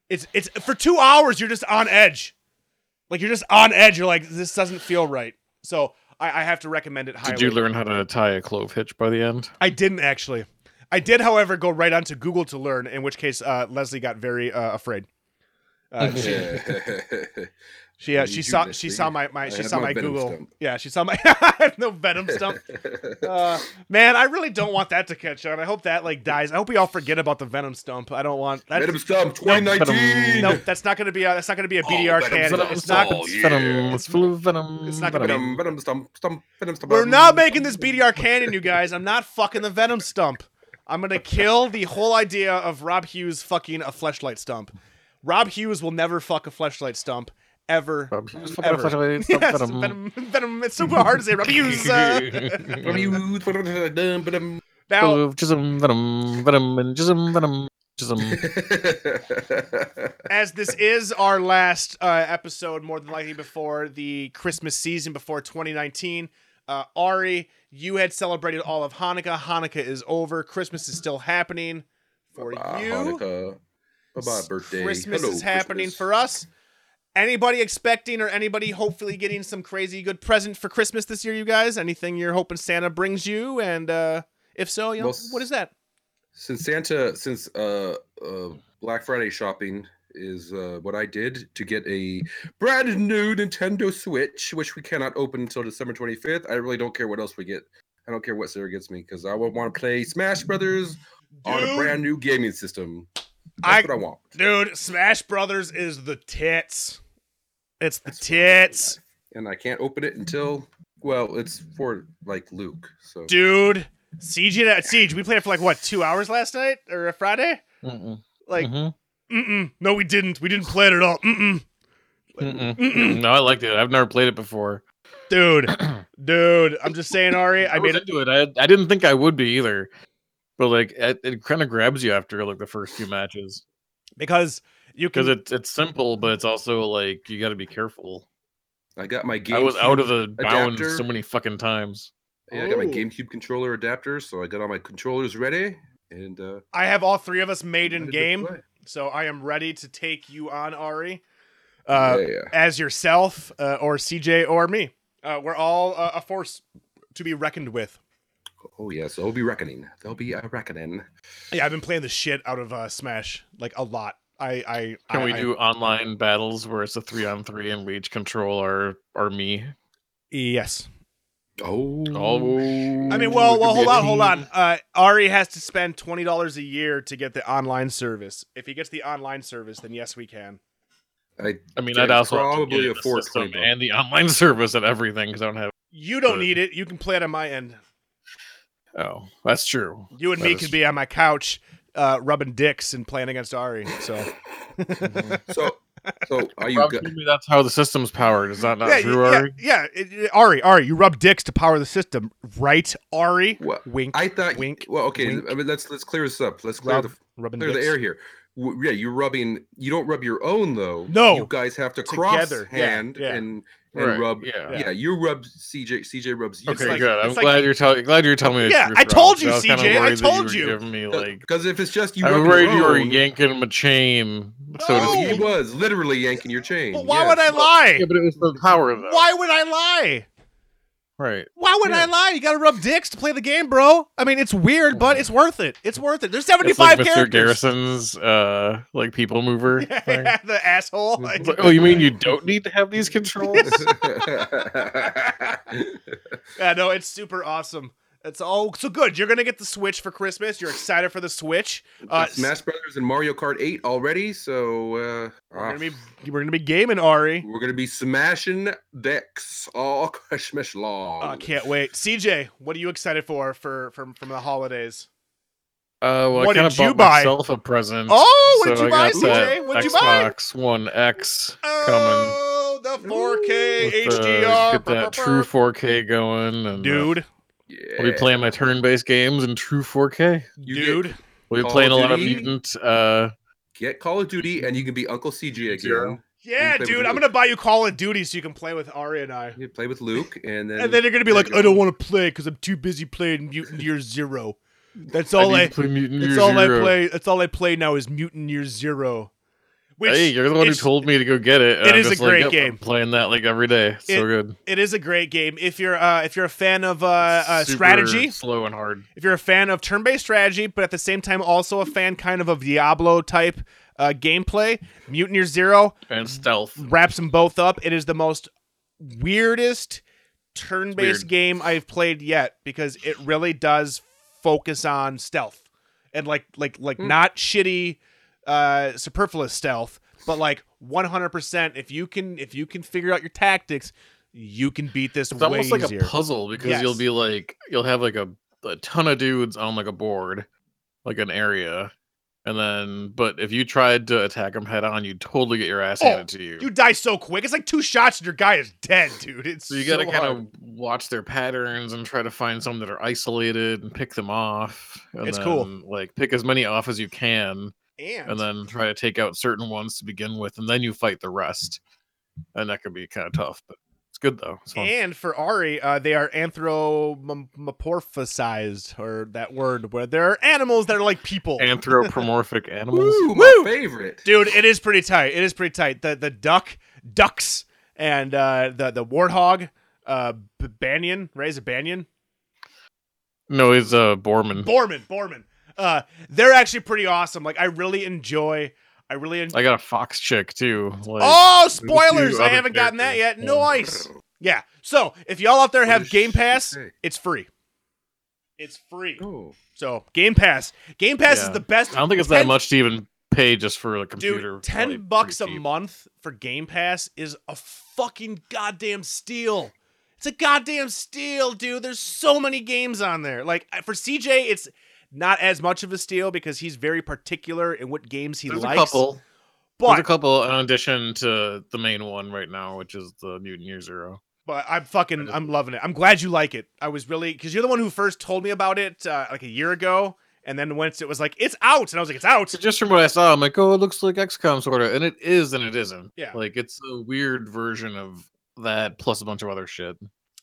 It's it's for two hours you're just on edge, like you're just on edge. You're like this doesn't feel right. So I, I have to recommend it highly. Did you learn how to tie a clove hitch by the end? I didn't actually. I did, however, go right onto Google to learn. In which case, uh, Leslie got very uh, afraid. Uh, [LAUGHS] [LAUGHS] she, She uh, she saw she Leslie? saw my, my she saw my my Google. stump. Yeah, she saw my I [LAUGHS] have no venom stump. Uh, man, I really don't want that to catch on. I hope that like dies. I hope we all forget about the venom stump. I don't want that. Venom Stump 2019. Nope, that's not going to be a that's not going to be a Oh, BDR Venom candidate. Stump. It's not. Oh, It's yeah. venom. It's full of venom. It's not gonna venom. Venom, Venom Stump, Stump, Venom Stump. We're not making this BDR canon, you guys. I'm not fucking the venom stump. I'm gonna kill the whole idea of Rob Hughes fucking a fleshlight stump. Rob Hughes will never fuck a fleshlight stump ever. Rob Hughes, fuck Ever. off, flashlight, stop Yes, [LAUGHS] venom. venom, venom. It's super hard to say. Rob Hughes. Uh, Venom, Venom, Venom. now, Clove, jism, venom, venom, and jism, venom, jism. [LAUGHS] as this is our last uh, episode, more than likely before the Christmas season, before 2019, uh, Ari, you had celebrated all of Hanukkah. Hanukkah is over. Christmas is still happening for Bye-bye, you. Hanukkah. Bye-bye, birthday. Christmas Hello, is happening Christmas. for us. Anybody expecting or anybody hopefully getting some crazy good present for Christmas this year, you guys? Anything you're hoping Santa brings you? And uh, if so, you know, Well, what is that? Since Santa, since uh, uh, Black Friday shopping is uh, what I did to get a brand new Nintendo Switch, which we cannot open until December 25th. I really don't care what else we get. I don't care what Sarah gets me because I would want to play Smash Brothers on a brand new gaming system. I- That's what I want. Dude, Smash Brothers is the tits. It's the tits. And I can't open it until well, it's for like Luke. So Dude, Siege at Siege, we played it for like what, two hours last night or a Friday? Mm-mm. Like, Mhm. mm-mm. No, we didn't. We didn't play it at all. Mm-mm. Mm-mm. Mm-mm. No, I liked it. I've never played it before. Dude, [CLEARS THROAT] dude, I'm just saying, Ari. I I made was it. into it. I, I didn't think I would be either, but like it, it kind of grabs you after like the first few matches because you because can. it's it's simple, but it's also like you got to be careful. I got my game. I was out of the bounds adapter. so many fucking times. Yeah, I got my Oh. GameCube controller adapter, so I got all my controllers ready, and uh, I have all three of us made in game, so I am ready to take you on, Ari, uh, yeah, as yourself uh, or CJ or me. Uh, we're all uh, a force to be reckoned with. Oh yes, there'll be reckoning. There'll be a reckoning. Yeah, I've been playing the shit out of uh, Smash like a lot. I, I Can I- we I- do online battles where it's a three on three and we each control our our me? Yes. Oh, Oh. I mean, well, well, hold on, hold on. Uh, Ari has to spend twenty dollars a year to get the online service. If he gets the online service, then yes, we can. I I mean, Can I'd also probably have to the afford system and the online [LAUGHS] service and everything because I don't have. You don't Good. need it. You can play it on my end. Oh, that's true. You and That me is- could be on my couch, uh, rubbing dicks and playing against Ari. So [LAUGHS] so so are you Rob go- that's how the system's powered. Is that not yeah, true, yeah, Ari? yeah. It- it- Ari, Ari, you rub dicks to power the system, right? Ari, what? wink. I thought. wink, well, okay. wink. I mean, let's let's clear this up. Let's clear Rub, the rubbing clear the air here. W- yeah, you're rubbing. You don't rub your own though. No. you guys have to cross Together, yeah, hand yeah. and and Right, rub. yeah. Yeah. you rub CJ. CJ rubs you. Okay, like- good. I'm it's like- glad you're telling. Glad you're telling me. Yeah, I told you, I CJ, I worried told were you. Giving me like. Because if it's just you, I rub was worried you were yanking him a chain, so to No. He was literally yanking your chain. But why yes. would I lie? Yeah, but it was for power though. Why would I lie? Right. Why would I lie? You gotta rub dicks to play the game, bro. I mean, it's weird, but it's worth it. It's worth it. There's 75 It's 75 like Mr. Garrison's uh like people mover. [LAUGHS] thing. the asshole. [LAUGHS] Like, oh, you mean you don't need to have these [LAUGHS] controls? yeah, no, it's super awesome. It's all so good. You're gonna get the Switch for Christmas. You're excited for the Switch. Uh, Smash Brothers and Mario Kart 8 already, so uh, we're ah, gonna be we're gonna be gaming Ari. we're gonna be smashing decks all [LAUGHS] Christmas long. I can't wait. CJ, what are you excited for for from from the holidays? Uh, well, What I kind of did you bought buy? myself a present. Oh, what did you I buy, got that CJ? What'd you buy? Xbox One X coming. Oh, the 4K with the- HDR, get that true 4K going, and uh, dude, Yeah. I'll be playing my turn-based games in true 4K. You dude. get- We'll be Call playing a lot of Mutant. Uh, Get Call of Duty, and you can be Uncle CJ again. Zero. Yeah, dude, I'm gonna buy you Call of Duty so you can play with Ari and I. You play with Luke, and [LAUGHS] then And then you're gonna be like, you I don't want to play because I'm too busy playing Mutant Year Zero. That's all need I. play Mutant That's Year all I play. That's all I play now is Mutant Year Zero. Which hey, you're the one who told me to go get it. and it I'm is a just like, great yep, game. I'm playing that like every day. It's so good. It is a great game if you're uh, if you're a fan of uh, uh, strategy. slow and hard. If you're a fan of turn-based strategy, but at the same time also a fan kind of of Diablo type uh, gameplay, Mutant Year Zero and stealth. wraps them both up. It is the most weirdest turn-based weird. game I've played yet because it really does focus on stealth and like like like Hmm. not shitty uh superfluous stealth, but like 100% if you can if you can figure out your tactics, you can beat this It's way almost like easier. a puzzle because you'll be like you'll have like a, a ton of dudes on like a board, like an area, and then but if you tried to attack them head on, you'd totally get your ass Oh, handed to you. You die so quick. It's like two shots and your guy is dead, dude. It's so you got to so kind of watch their patterns and try to find some that are isolated and pick them off. And It's cool. Like pick as many off as you can, and, and then try to take out certain ones to begin with, and then you fight the rest. And that could be kind of tough, but it's good though. It's and for Ari, uh, they are anthropomorphized, or that word where there are animals that are like people. Anthropomorphic [LAUGHS] animals. Woo, Woo! my favorite. Dude, it is pretty tight. It is pretty tight. The the duck, ducks, and uh, the the warthog, uh, B- Banyan, right? Is it Banyan? No, he's uh Bormin. Bormin, Bormin. Uh, they're actually pretty awesome. Like I really enjoy. I really enjoy. I got a fox chick too. Like, oh, spoilers! I haven't gotten that yet. characters. Nice. Yeah. So if y'all out there have Game Pass, it's free. It's free. Oh, So Game Pass. Game Pass is the best. I don't think it's that much to even pay just for a computer. Dude, ten bucks a cheap. month for Game Pass is a fucking goddamn steal. It's a goddamn steal, dude. There's so many games on there. Like for CJ, it's not as much of a steal because he's very particular in what games he There's likes. a couple. There's a couple in addition to the main one right now, which is the Mutant Year Zero. but I'm fucking I'm loving it. I'm glad you like it. I was really because you're the one who first told me about it uh, like a year ago, and then once it was like it's out, and I was like it's out. So just from what I saw, I'm like, oh, it looks like XCOM sort of, and it is, and it isn't. Yeah. like it's a weird version of that plus a bunch of other shit.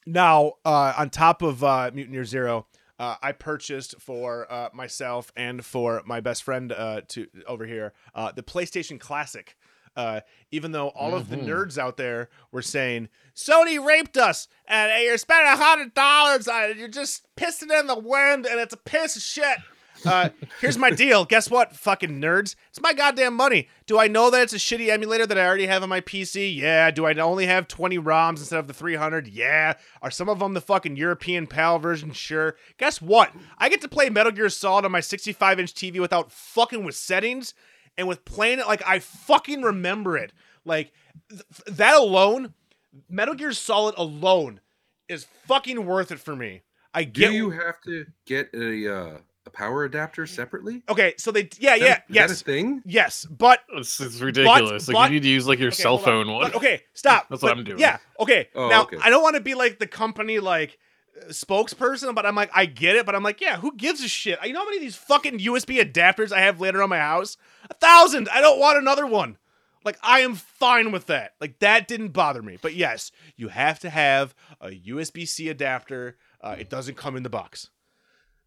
Now, uh, on top of uh, Mutant Year Zero, uh, I purchased for uh, myself and for my best friend uh, to over here uh, the PlayStation Classic. Uh, even though all of the Mhm. nerds out there were saying Sony raped us and you're spending a hundred dollars on it, you're just pissing in the wind and it's a piece of shit. Uh, here's my deal. Guess what, fucking nerds? It's my goddamn money. Do I know that it's a shitty emulator that I already have on my PC? Yeah. Do I only have 20 ROMs instead of the 300? Yeah. Are some of them the fucking European PAL version? Sure. Guess what? I get to play Metal Gear Solid on my 65 inch TV without fucking with settings and with playing it like I fucking remember it. Like, th- that alone, Metal Gear Solid alone is fucking worth it for me. I do get you have to get a uh, a power adapter separately? Okay, so they yeah, Is yeah, that- is yes. that a thing? Yes, but It's, it's ridiculous. like but- you need to use like your okay, cell hold on. phone one. But, okay, stop. [LAUGHS] That's what I'm doing. Yeah, okay. Oh, now okay. I don't want to be like the company like spokesperson, but I'm like, I get it, but I'm like, yeah, who gives a shit? You know how many of these fucking USB adapters I have later on my house? A thousand. I don't want another one. Like, I am fine with that. Like, that didn't bother me. But yes, you have to have a USB C adapter. Uh, it doesn't come in the box.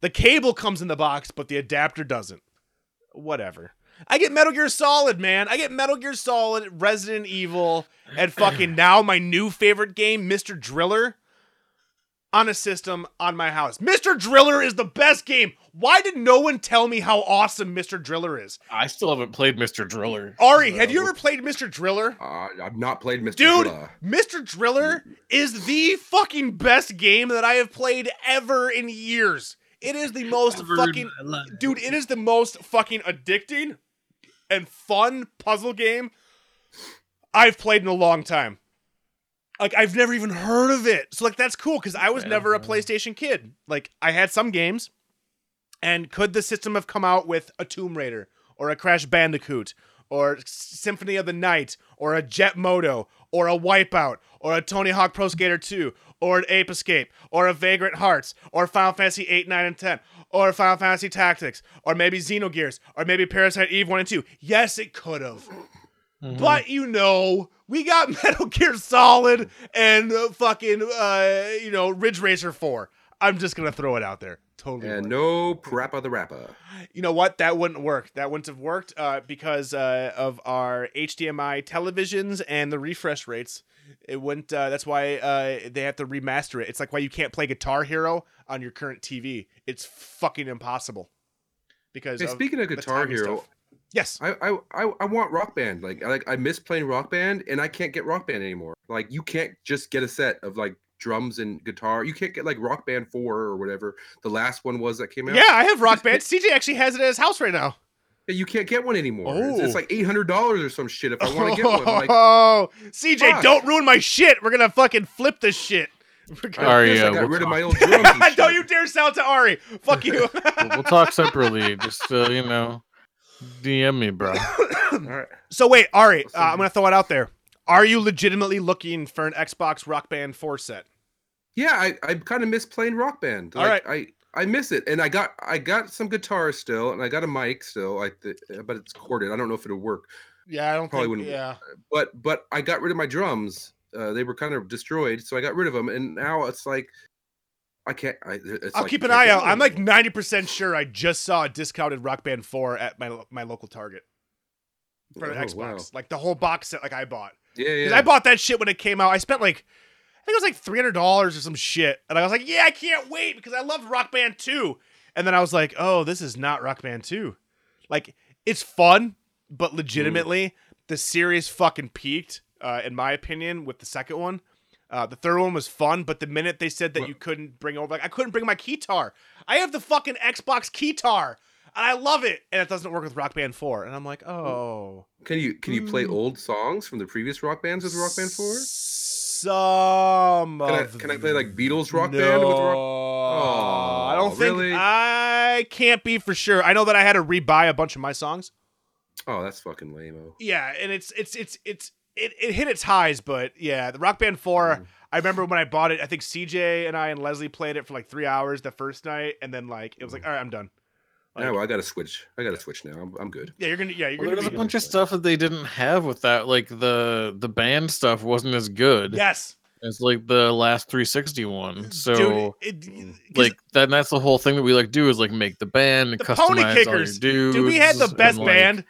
The cable comes in the box, but the adapter doesn't. Whatever. I get Metal Gear Solid, man. I get Metal Gear Solid, Resident Evil, and fucking [CLEARS THROAT] now my new favorite game, Mr. Driller, on a system on my house. Mr. Driller is the best game. Why did no one tell me how awesome Mr. Driller is? I still haven't played Mr. Driller. Ari, have you ever played Mr. Driller? Uh, I've not played Mr. Dude, Driller. Mr. Driller is the fucking best game that I have played ever in years. It is the most fucking dude, it is the most fucking addicting and fun puzzle game I've played in a long time. Like I've never even heard of it. So like that's cool cuz I was Yeah. never a PlayStation kid. Like I had some games and could the system have come out with a Tomb Raider or a Crash Bandicoot or Symphony of the Night or a Jet Moto or a Wipeout or a Tony Hawk Pro Skater 2 or an Ape Escape or a Vagrant Hearts or Final Fantasy 8, 9, and 10 or Final Fantasy Tactics or maybe Xenogears or maybe Parasite Eve 1 and 2. Yes, it could have. But you know, we got [LAUGHS] Metal Gear Solid and uh, fucking uh, you know Ridge Racer 4. I'm just gonna throw it out there. Totally. And no PaRappa the Rapper. You know what? That wouldn't work. That wouldn't have worked uh, because uh, of our HDMI televisions and the refresh rates. It wouldn't. Uh, that's why uh, they have to remaster it. It's like why you can't play Guitar Hero on your current TV. It's fucking impossible. Because Hey, of speaking of Guitar Hero, stuff. yes, I, I I I want Rock Band. Like I like I miss playing Rock Band, and I can't get Rock Band anymore. Like you can't just get a set of like drums and guitar. You can't get like Rock Band Four or whatever the last one was that came out. yeah, I have Rock [LAUGHS] Band. CJ actually has it at his house right now. Yeah, you can't get one anymore. It's, Oh. it's like eight hundred dollars or some shit if I want to get one. I'm like, Oh, CJ, fuck. don't ruin my shit. We're gonna fucking flip this shit. [LAUGHS] We're gonna- Ari, yes, I uh, got we'll rid of my old drums. and [LAUGHS] don't you dare sell to Ari. Fuck you. We'll, we'll talk separately. Just uh, you know, DM me, bro. [COUGHS] All right. So wait, Ari, uh. I'm gonna throw it out there. Are you legitimately looking for an Xbox Rock Band 4 set? Yeah, I, I kind of miss playing Rock Band. All Like, I I miss it, and I got I got some guitar still, and I got a mic still. I th- but it's corded. I don't know if it'll work. Yeah, I don't Probably think. wouldn't- Yeah, But but I got rid of my drums. Uh, they were kind of destroyed, so I got rid of them, and now it's like I can't. I, it's I'll like, keep an eye out. I'm like 90 percent sure I just saw a discounted Rock Band 4 at my my local Target for an Oh, Xbox, wow. like the whole box set, like I bought. Yeah, yeah. I bought that shit when it came out. I spent like, I think it was like three hundred dollars or some shit, and I was like, yeah, I can't wait because I loved Rock Band two. And then I was like, oh, this is not Rock Band two. Like it's fun, but legitimately, the series fucking peaked, uh, in my opinion, with the second one. Uh, the third one was fun, but the minute they said that you couldn't bring over, like I couldn't bring my keytar. I have the fucking Xbox keytar, and I love it, and it doesn't work with Rock Band four. And I'm like, oh. Can you can you play Mm. old songs from the previous rock bands with Rock Band Four? Some Can I, can I play like Beatles rock no, band with rock? I don't think really? I can't be for sure. I know that I had to rebuy a bunch of my songs. Oh, that's fucking lame. Yeah, and it's it's it's it's it, it hit its highs, but yeah, the Rock Band 4, Mm. I remember when I bought it, I think CJ and I and Leslie played it for like 3 hours the first night and then like it was like, "All right, I'm done." Like, No, I gotta switch. I gotta switch now. I'm, I'm good. yeah, you're going to yeah, you're Well, going there's to a bunch of stuff that they didn't have with that. Like the the band stuff wasn't as good Yes. It's like the last 360 one. So Dude, it, hmm. 'cause like that that's the whole thing that we like do is like make the band and the customize Pony all your dudes. Dude, we had the and, best like, band.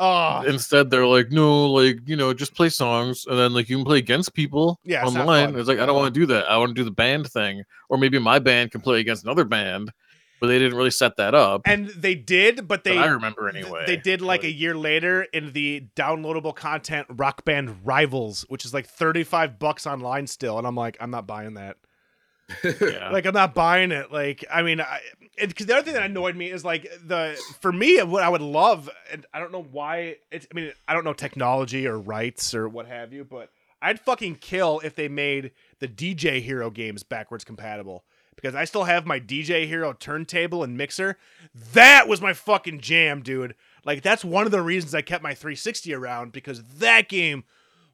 Oh, Instead, they're like, no, like you know, just play songs, and then like you can play against people Yeah, it's online. It's like I don't want to do that. I want to do the band thing, or maybe my band can play against another band, but they didn't really set that up. and they did, but that they I remember anyway. They did like but- a year later in the downloadable content Rock Band Rivals, which is like 35 bucks online still. And I'm like, I'm not buying that. [LAUGHS] yeah. Like, I'm not buying it. Like, I mean, because the other thing that annoyed me is like the, for me, what I would love, and I don't know why it's, I mean, I don't know technology or rights or what have you, but I'd fucking kill if they made the DJ Hero games backwards compatible. Because I still have my DJ Hero turntable and mixer. That was my fucking jam, dude. Like that's one of the reasons I kept my 360 around because that game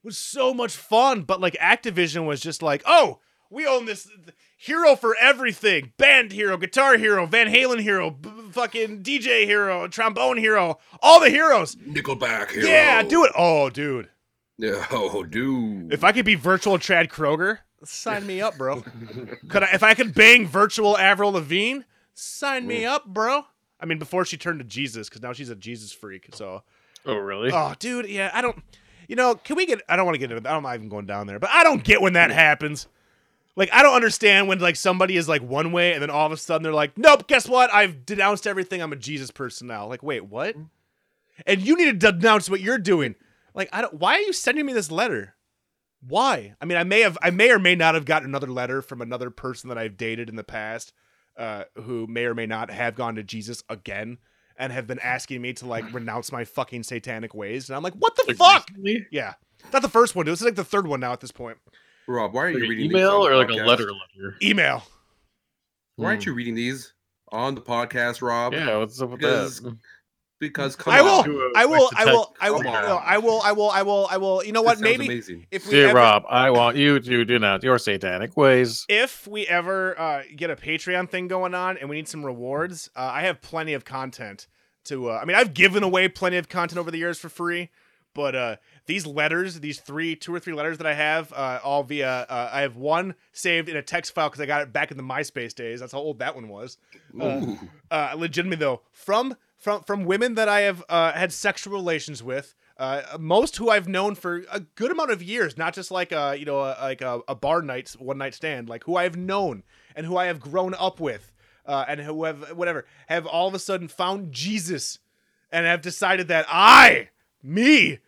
was so much fun. But like Activision was just like, oh, we own this hero for everything. Band hero, guitar hero, Van Halen hero, b- fucking DJ hero, trombone hero, all the heroes. Nickelback hero. Yeah, do it. Oh, dude. Yeah, [LAUGHS] oh, dude. If I could be virtual Chad Kroeger, sign me up, bro. [LAUGHS] could I if I could bang virtual Avril Lavigne, sign me up, bro. I mean, before she turned to Jesus, because now she's a Jesus freak. So Oh, really? Oh, dude, yeah, I don't. You know, can we get? I don't want to get into. I'm not even going down there, but I don't get when that happens. Like, I don't understand when like somebody is like one way, and then all of a sudden they're like, "Nope, guess what? I've denounced everything. I'm a Jesus person now." Like, wait, what? And you need to denounce what you're doing. Like, I don't. Why are you sending me this letter? Why? I mean, I may have, I may or may not have gotten another letter from another person that I've dated in the past, uh, who may or may not have gone to Jesus again and have been asking me to like renounce my fucking satanic ways, and I'm like, what the Like, fuck? recently? Yeah, not the first one. Dude. This is like the third one now at this point. Rob, why are Like you reading email these or the like a letter letter? Email. Why aren't you reading these on the podcast, Rob? Yeah, what's up with Because- that? Because come I on. will. Do a- I will. I will. I will. Come on. I will. I will. I will. I will. You know what? Maybe amazing. if we Dear ever, Rob, I want you to do denounce your satanic ways. if we ever uh, get a Patreon thing going on and we need some rewards, uh, I have plenty of content to. Uh, I mean, I've given away plenty of content over the years for free, but uh, these letters, these three, two or three letters that I have, uh, all via. Uh, I have one saved in a text file because I got it back in the MySpace days. That's how old that one was. Ooh. uh, legitimately though, from from from women that I have uh, had sexual relations with, uh, most who I've known for a good amount of years, not just like a you know a, like a, a bar night one night stand, like who I have known and who I have grown up with, uh, and who have whatever have all of a sudden found Jesus, and have decided that I, me,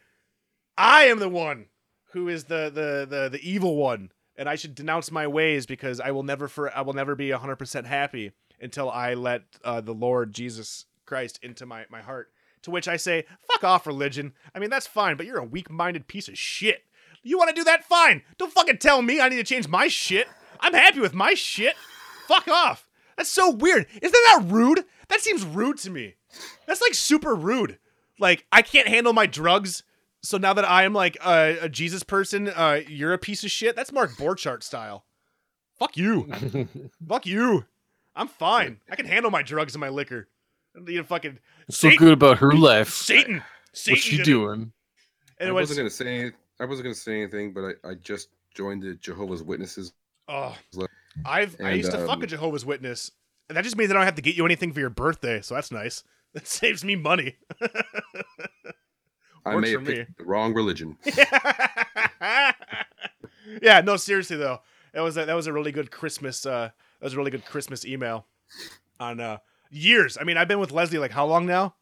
I am the one who is the the the the evil one, and I should denounce my ways because I will never for I will never be hundred percent happy until I let uh, the Lord Jesus Christ into my my heart. To which I say, fuck off, religion. I mean, that's fine, but you're a weak minded piece of shit. You want to do that? Fine. Don't fucking tell me I need to change my shit. I'm happy with my shit. Fuck off. That's so weird. Isn't that rude? That seems rude to me. That's like super rude. Like, I can't handle my drugs. So now that I am like a, a Jesus person, uh, you're a piece of shit. That's Mark Borchardt style. Fuck you. [LAUGHS] Fuck you. I'm fine. I can handle my drugs and my liquor. I don't need fucking so good about her life. Satan. Satan What's she did it. doing? And I it was, wasn't gonna say. I wasn't gonna say anything, but I, I just joined the Jehovah's Witnesses. oh, I've I and, used to fuck um, a Jehovah's Witness, and that just means I don't have to get you anything for your birthday, so that's nice. [LAUGHS] That saves me money. [LAUGHS] I Works may for have me. picked the wrong religion. [LAUGHS] yeah, no, seriously though, that was a, that was a really good Christmas. Uh, that was a really good Christmas email on uh years. I mean, I've been with Leslie like how long now?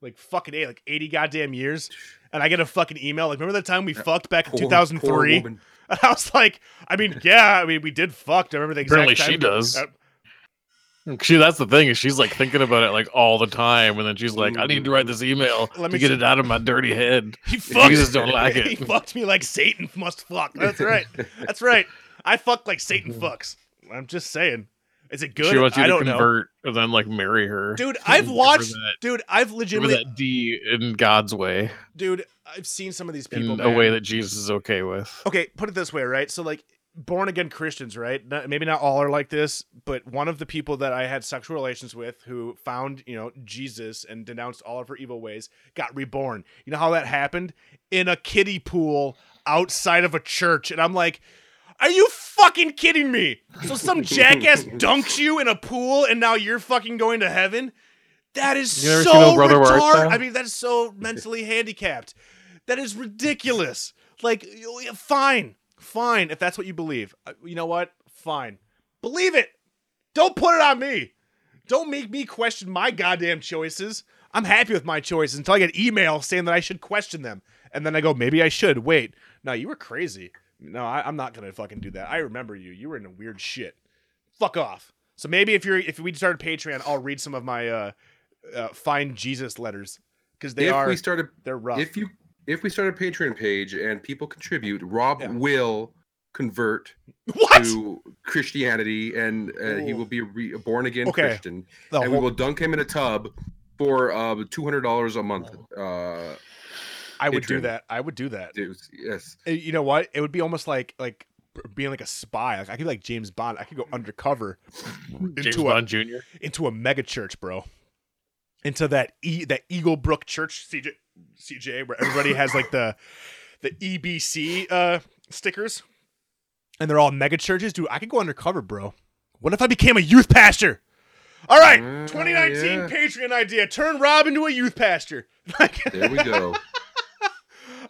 Like fucking eight, like eighty goddamn years. And I get a fucking email like, remember the time we fucked back in Poor- two thousand poor three? woman. [LAUGHS] And I was like, I mean, yeah, I mean, we did fuck. I remember the exact Apparently time. she does. Uh, She that's the thing is she's like thinking about it like all the time, and then she's like, I need to write this email Let to me get see- it out of my dirty head. [LAUGHS] He fucked. Jesus don't like [LAUGHS] it. he it. fucked me like Satan must fuck. That's right. That's right. I fuck like Satan fucks. I'm just saying. Is it good? She wants you I to don't know. convert and then like marry her. Dude, [LAUGHS] I've watched. that- Dude, I've legitimately. that D in God's way, Dude, I've seen some of these people. in a way that Jesus is okay with. okay, put it this way, right? So like born again Christians, right? Not, maybe not all are like this, but one of the people that I had sexual relations with who found, you know, Jesus and denounced all of her evil ways got reborn. You know how that happened? In a kiddie pool outside of a church. And I'm like, are you fucking kidding me? So some [LAUGHS] jackass dunks you in a pool and now you're fucking going to heaven? That is so seen No Brother, Where Art retarded. I mean, that is so mentally handicapped. That is ridiculous. Like, fine, fine, if that's what you believe. Uh, You know what? Fine. Believe it. Don't put it on me. Don't make me question my goddamn choices. I'm happy with my choices until I get email saying that I should question them. And then I go, maybe I should. Wait, no, you were crazy. No, I, I'm not gonna fucking do that. I remember you. You were in a weird shit. Fuck off. So maybe if you're if we started Patreon, I'll read some of my uh, uh find Jesus letters because they if are we started, they're rough. if you, if we start a Patreon page and people contribute, Rob Yeah. will convert what? to Christianity, and uh, he will be a, re- born again Okay. Christian, The and we will dunk him in a tub for uh, two hundred dollars a month. Uh, I would do that. I would do that. was- yes, Uh, You know what? It would be almost like like being like a spy. Like I could be like James Bond. I could go undercover [LAUGHS] James into a Bond Jr. into a mega church, bro. Into that e that Eagle Brook Church, CJ, CJ, where everybody has like the the EBC uh stickers, and they're all mega churches. Dude, I could go undercover, bro. What if I became a youth pastor? All right, Ah, 2019 yeah. Patreon idea: turn Rob into a youth pastor. [LAUGHS] There we go.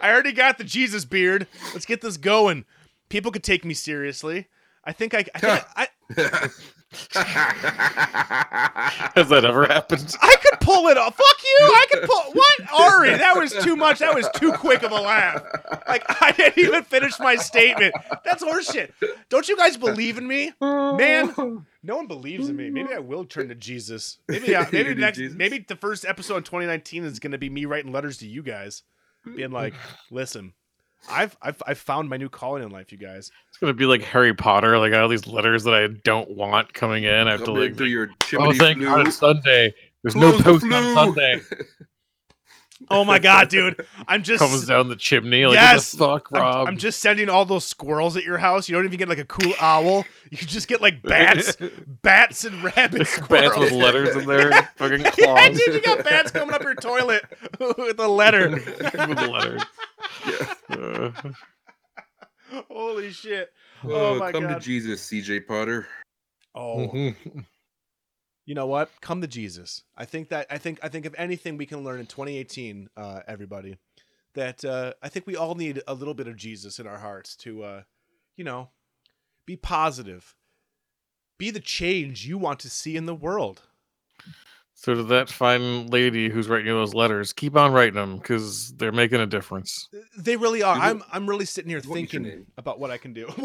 I already got the Jesus beard. Let's get this going. People could take me seriously. I think I, I, think I, [LAUGHS] Has that ever happened? [LAUGHS] I could pull it off. Fuck you. I could pull. What, Ari? That was too much. That was too quick of a laugh. Like I didn't even finish my statement. That's horseshit. Don't you guys believe in me, man? No one believes in me. Maybe I will turn to Jesus. Maybe I, maybe [LAUGHS] next. Jesus? Maybe the first episode in 2019 is going to be me writing letters to you guys, being [LAUGHS] like, "Listen, I've I've I've found my new calling in life, you guys." It's gonna be like Harry Potter. Like all these letters that I don't want coming in. I have to Coming like. through your Oh, thank flue. God it's Sunday. There's Close no the post on flue. Sunday. [LAUGHS] Oh my god, dude! I'm [LAUGHS] just Comes down the chimney. Like Yes! what the fuck, I'm, Rob? I'm just sending all those squirrels at your house. You don't even get like a cool owl. You just get like bats, [LAUGHS] bats and rabbits. bats with letters in there, [LAUGHS] fucking yeah, claws dude, you got bats coming up your toilet with a letter. with letters. Uh, Holy shit! Oh, Oh my come God. to Jesus, CJ Potter. Oh, mhm. You know what? Come to Jesus. I think that I think I think if anything we can learn in 2018, uh, everybody, that uh, I think we all need a little bit of Jesus in our hearts to, uh, you know, be positive, be the change you want to see in the world. So to that fine lady who's writing you those letters, keep on writing them because they're making a difference. They really are. I'm I'm really sitting here we won't use your thinking about what I can do. [LAUGHS]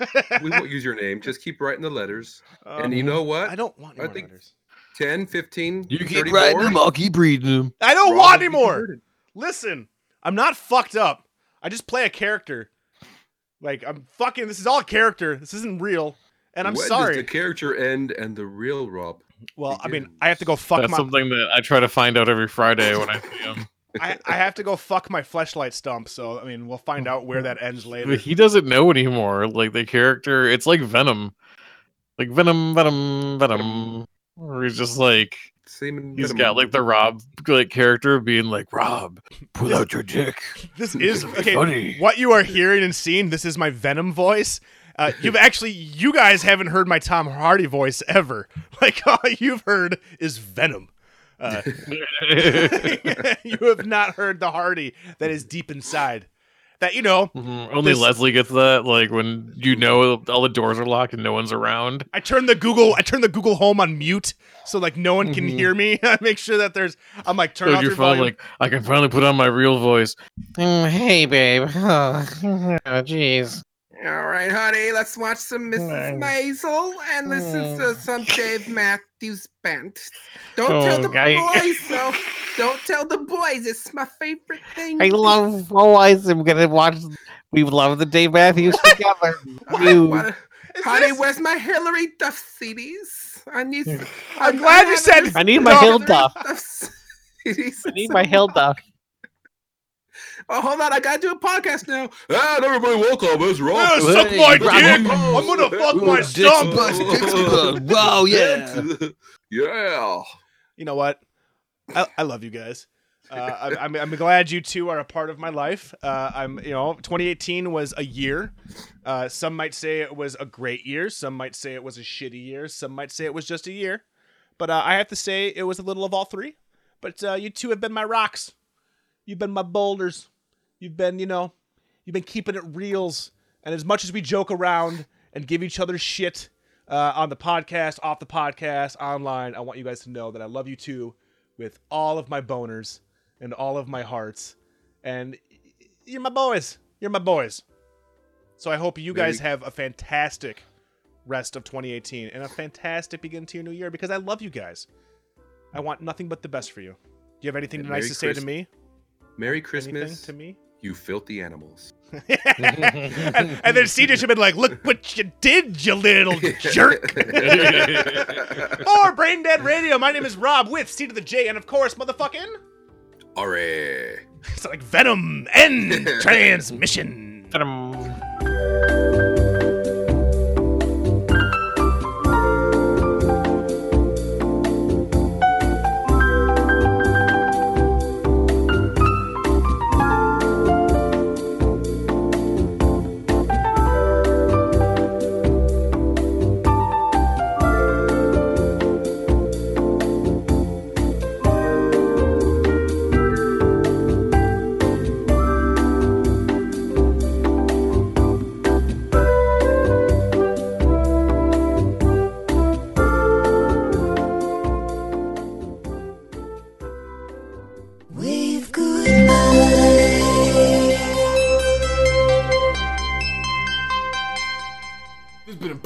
[LAUGHS] We won't use your name. Just keep writing the letters. Um, and you know what? I don't want any I more think- letters. 10, 15, You keep 34? writing them, I'll keep reading them. I don't Rob want will be any more. Listen, I'm not fucked up. I just play a character. Like I'm fucking. This is all a character. This isn't real. And I'm when sorry. Does the character end and the real Rob? well, I mean. I have to go fuck That's my. something that I try to find out every Friday when I see him. [LAUGHS] I, I have to go fuck my fleshlight stump. So I mean, we'll find out where that ends [LAUGHS] later. But he doesn't know anymore. Like the character, it's like Venom, like Venom, Venom, Venom. Where he's just like Same in he's Venom. got like the Rob like character being like Rob, pull out your dick. [LAUGHS] This is okay. funny. What you are hearing and seeing, this is my Venom voice. Uh, you've actually, you guys haven't heard my Tom Hardy voice ever. [LAUGHS] Like all you've heard is Venom. Uh, [LAUGHS] [LAUGHS] you have not heard the Hardy that is deep inside. That you know, Mhm, Only This- Leslie gets that. Like when you know all the doors are locked and no one's around. I turn the Google, I turn the Google Home on mute so like no one can Mhm. hear me. [LAUGHS] I make sure that there's, I'm like turn So off your your phone, volume. like I can finally put on my real voice. Mm, hey, babe. Oh, jeez. All right, honey, let's watch some Mrs. Mm. Maisel and listen to some Dave Matthews Band. Don't Oh, tell the guy. [LAUGHS] boys, though. Don't tell the boys. It's my favorite thing. I love boys. I'm gonna watch. We love the Dave Matthews [LAUGHS] together. What- You- honey, this- where's my Hilary Duff CDs? I need. some- I'm glad you said- I need my No. Hill Duff. [LAUGHS] CDs. I need my Hill Duff. Oh, hold on. I gotta do a podcast now. And everybody, welcome. It's Rob. Yeah, suck Hey, my dick. I'm gonna fuck my stump. bust. Wow, yeah. [LAUGHS] yeah. You know what? I, I love you guys. Uh, I, I'm, I'm glad you two are a part of my life. Uh, I'm, you know, 2018 was a year. Uh, some might say it was a great year. Some might say it was a shitty year. Some might say it was just a year. But uh, I have to say it was a little of all three. But uh, you two have been my rocks. You've been my boulders. You've been, you know, you've been keeping it reals. And as much as we joke around and give each other shit uh, on the podcast, off the podcast, online, I want you guys to know that I love you too with all of my boners and all of my hearts. And you're my boys. You're my boys. So I hope you guys have a fantastic rest of 2018 and a fantastic beginning to your new year because I love you guys. I want nothing but the best for you. Do you have anything And nice Merry to say to me? Merry Christmas Anything Christmas, to me? You filthy animals. [LAUGHS] and, and then CJ should have been like, "Look what you did, you little jerk." [LAUGHS] For Brain Dead Radio, my name is Rob with C to the J, and of course, motherfucking, Alright. it's like Venom and [LAUGHS] Transmission. Ta-dum.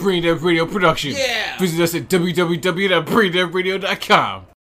Brain Dead Radio production. Yeah. Visit us at www.braindeadradio.com.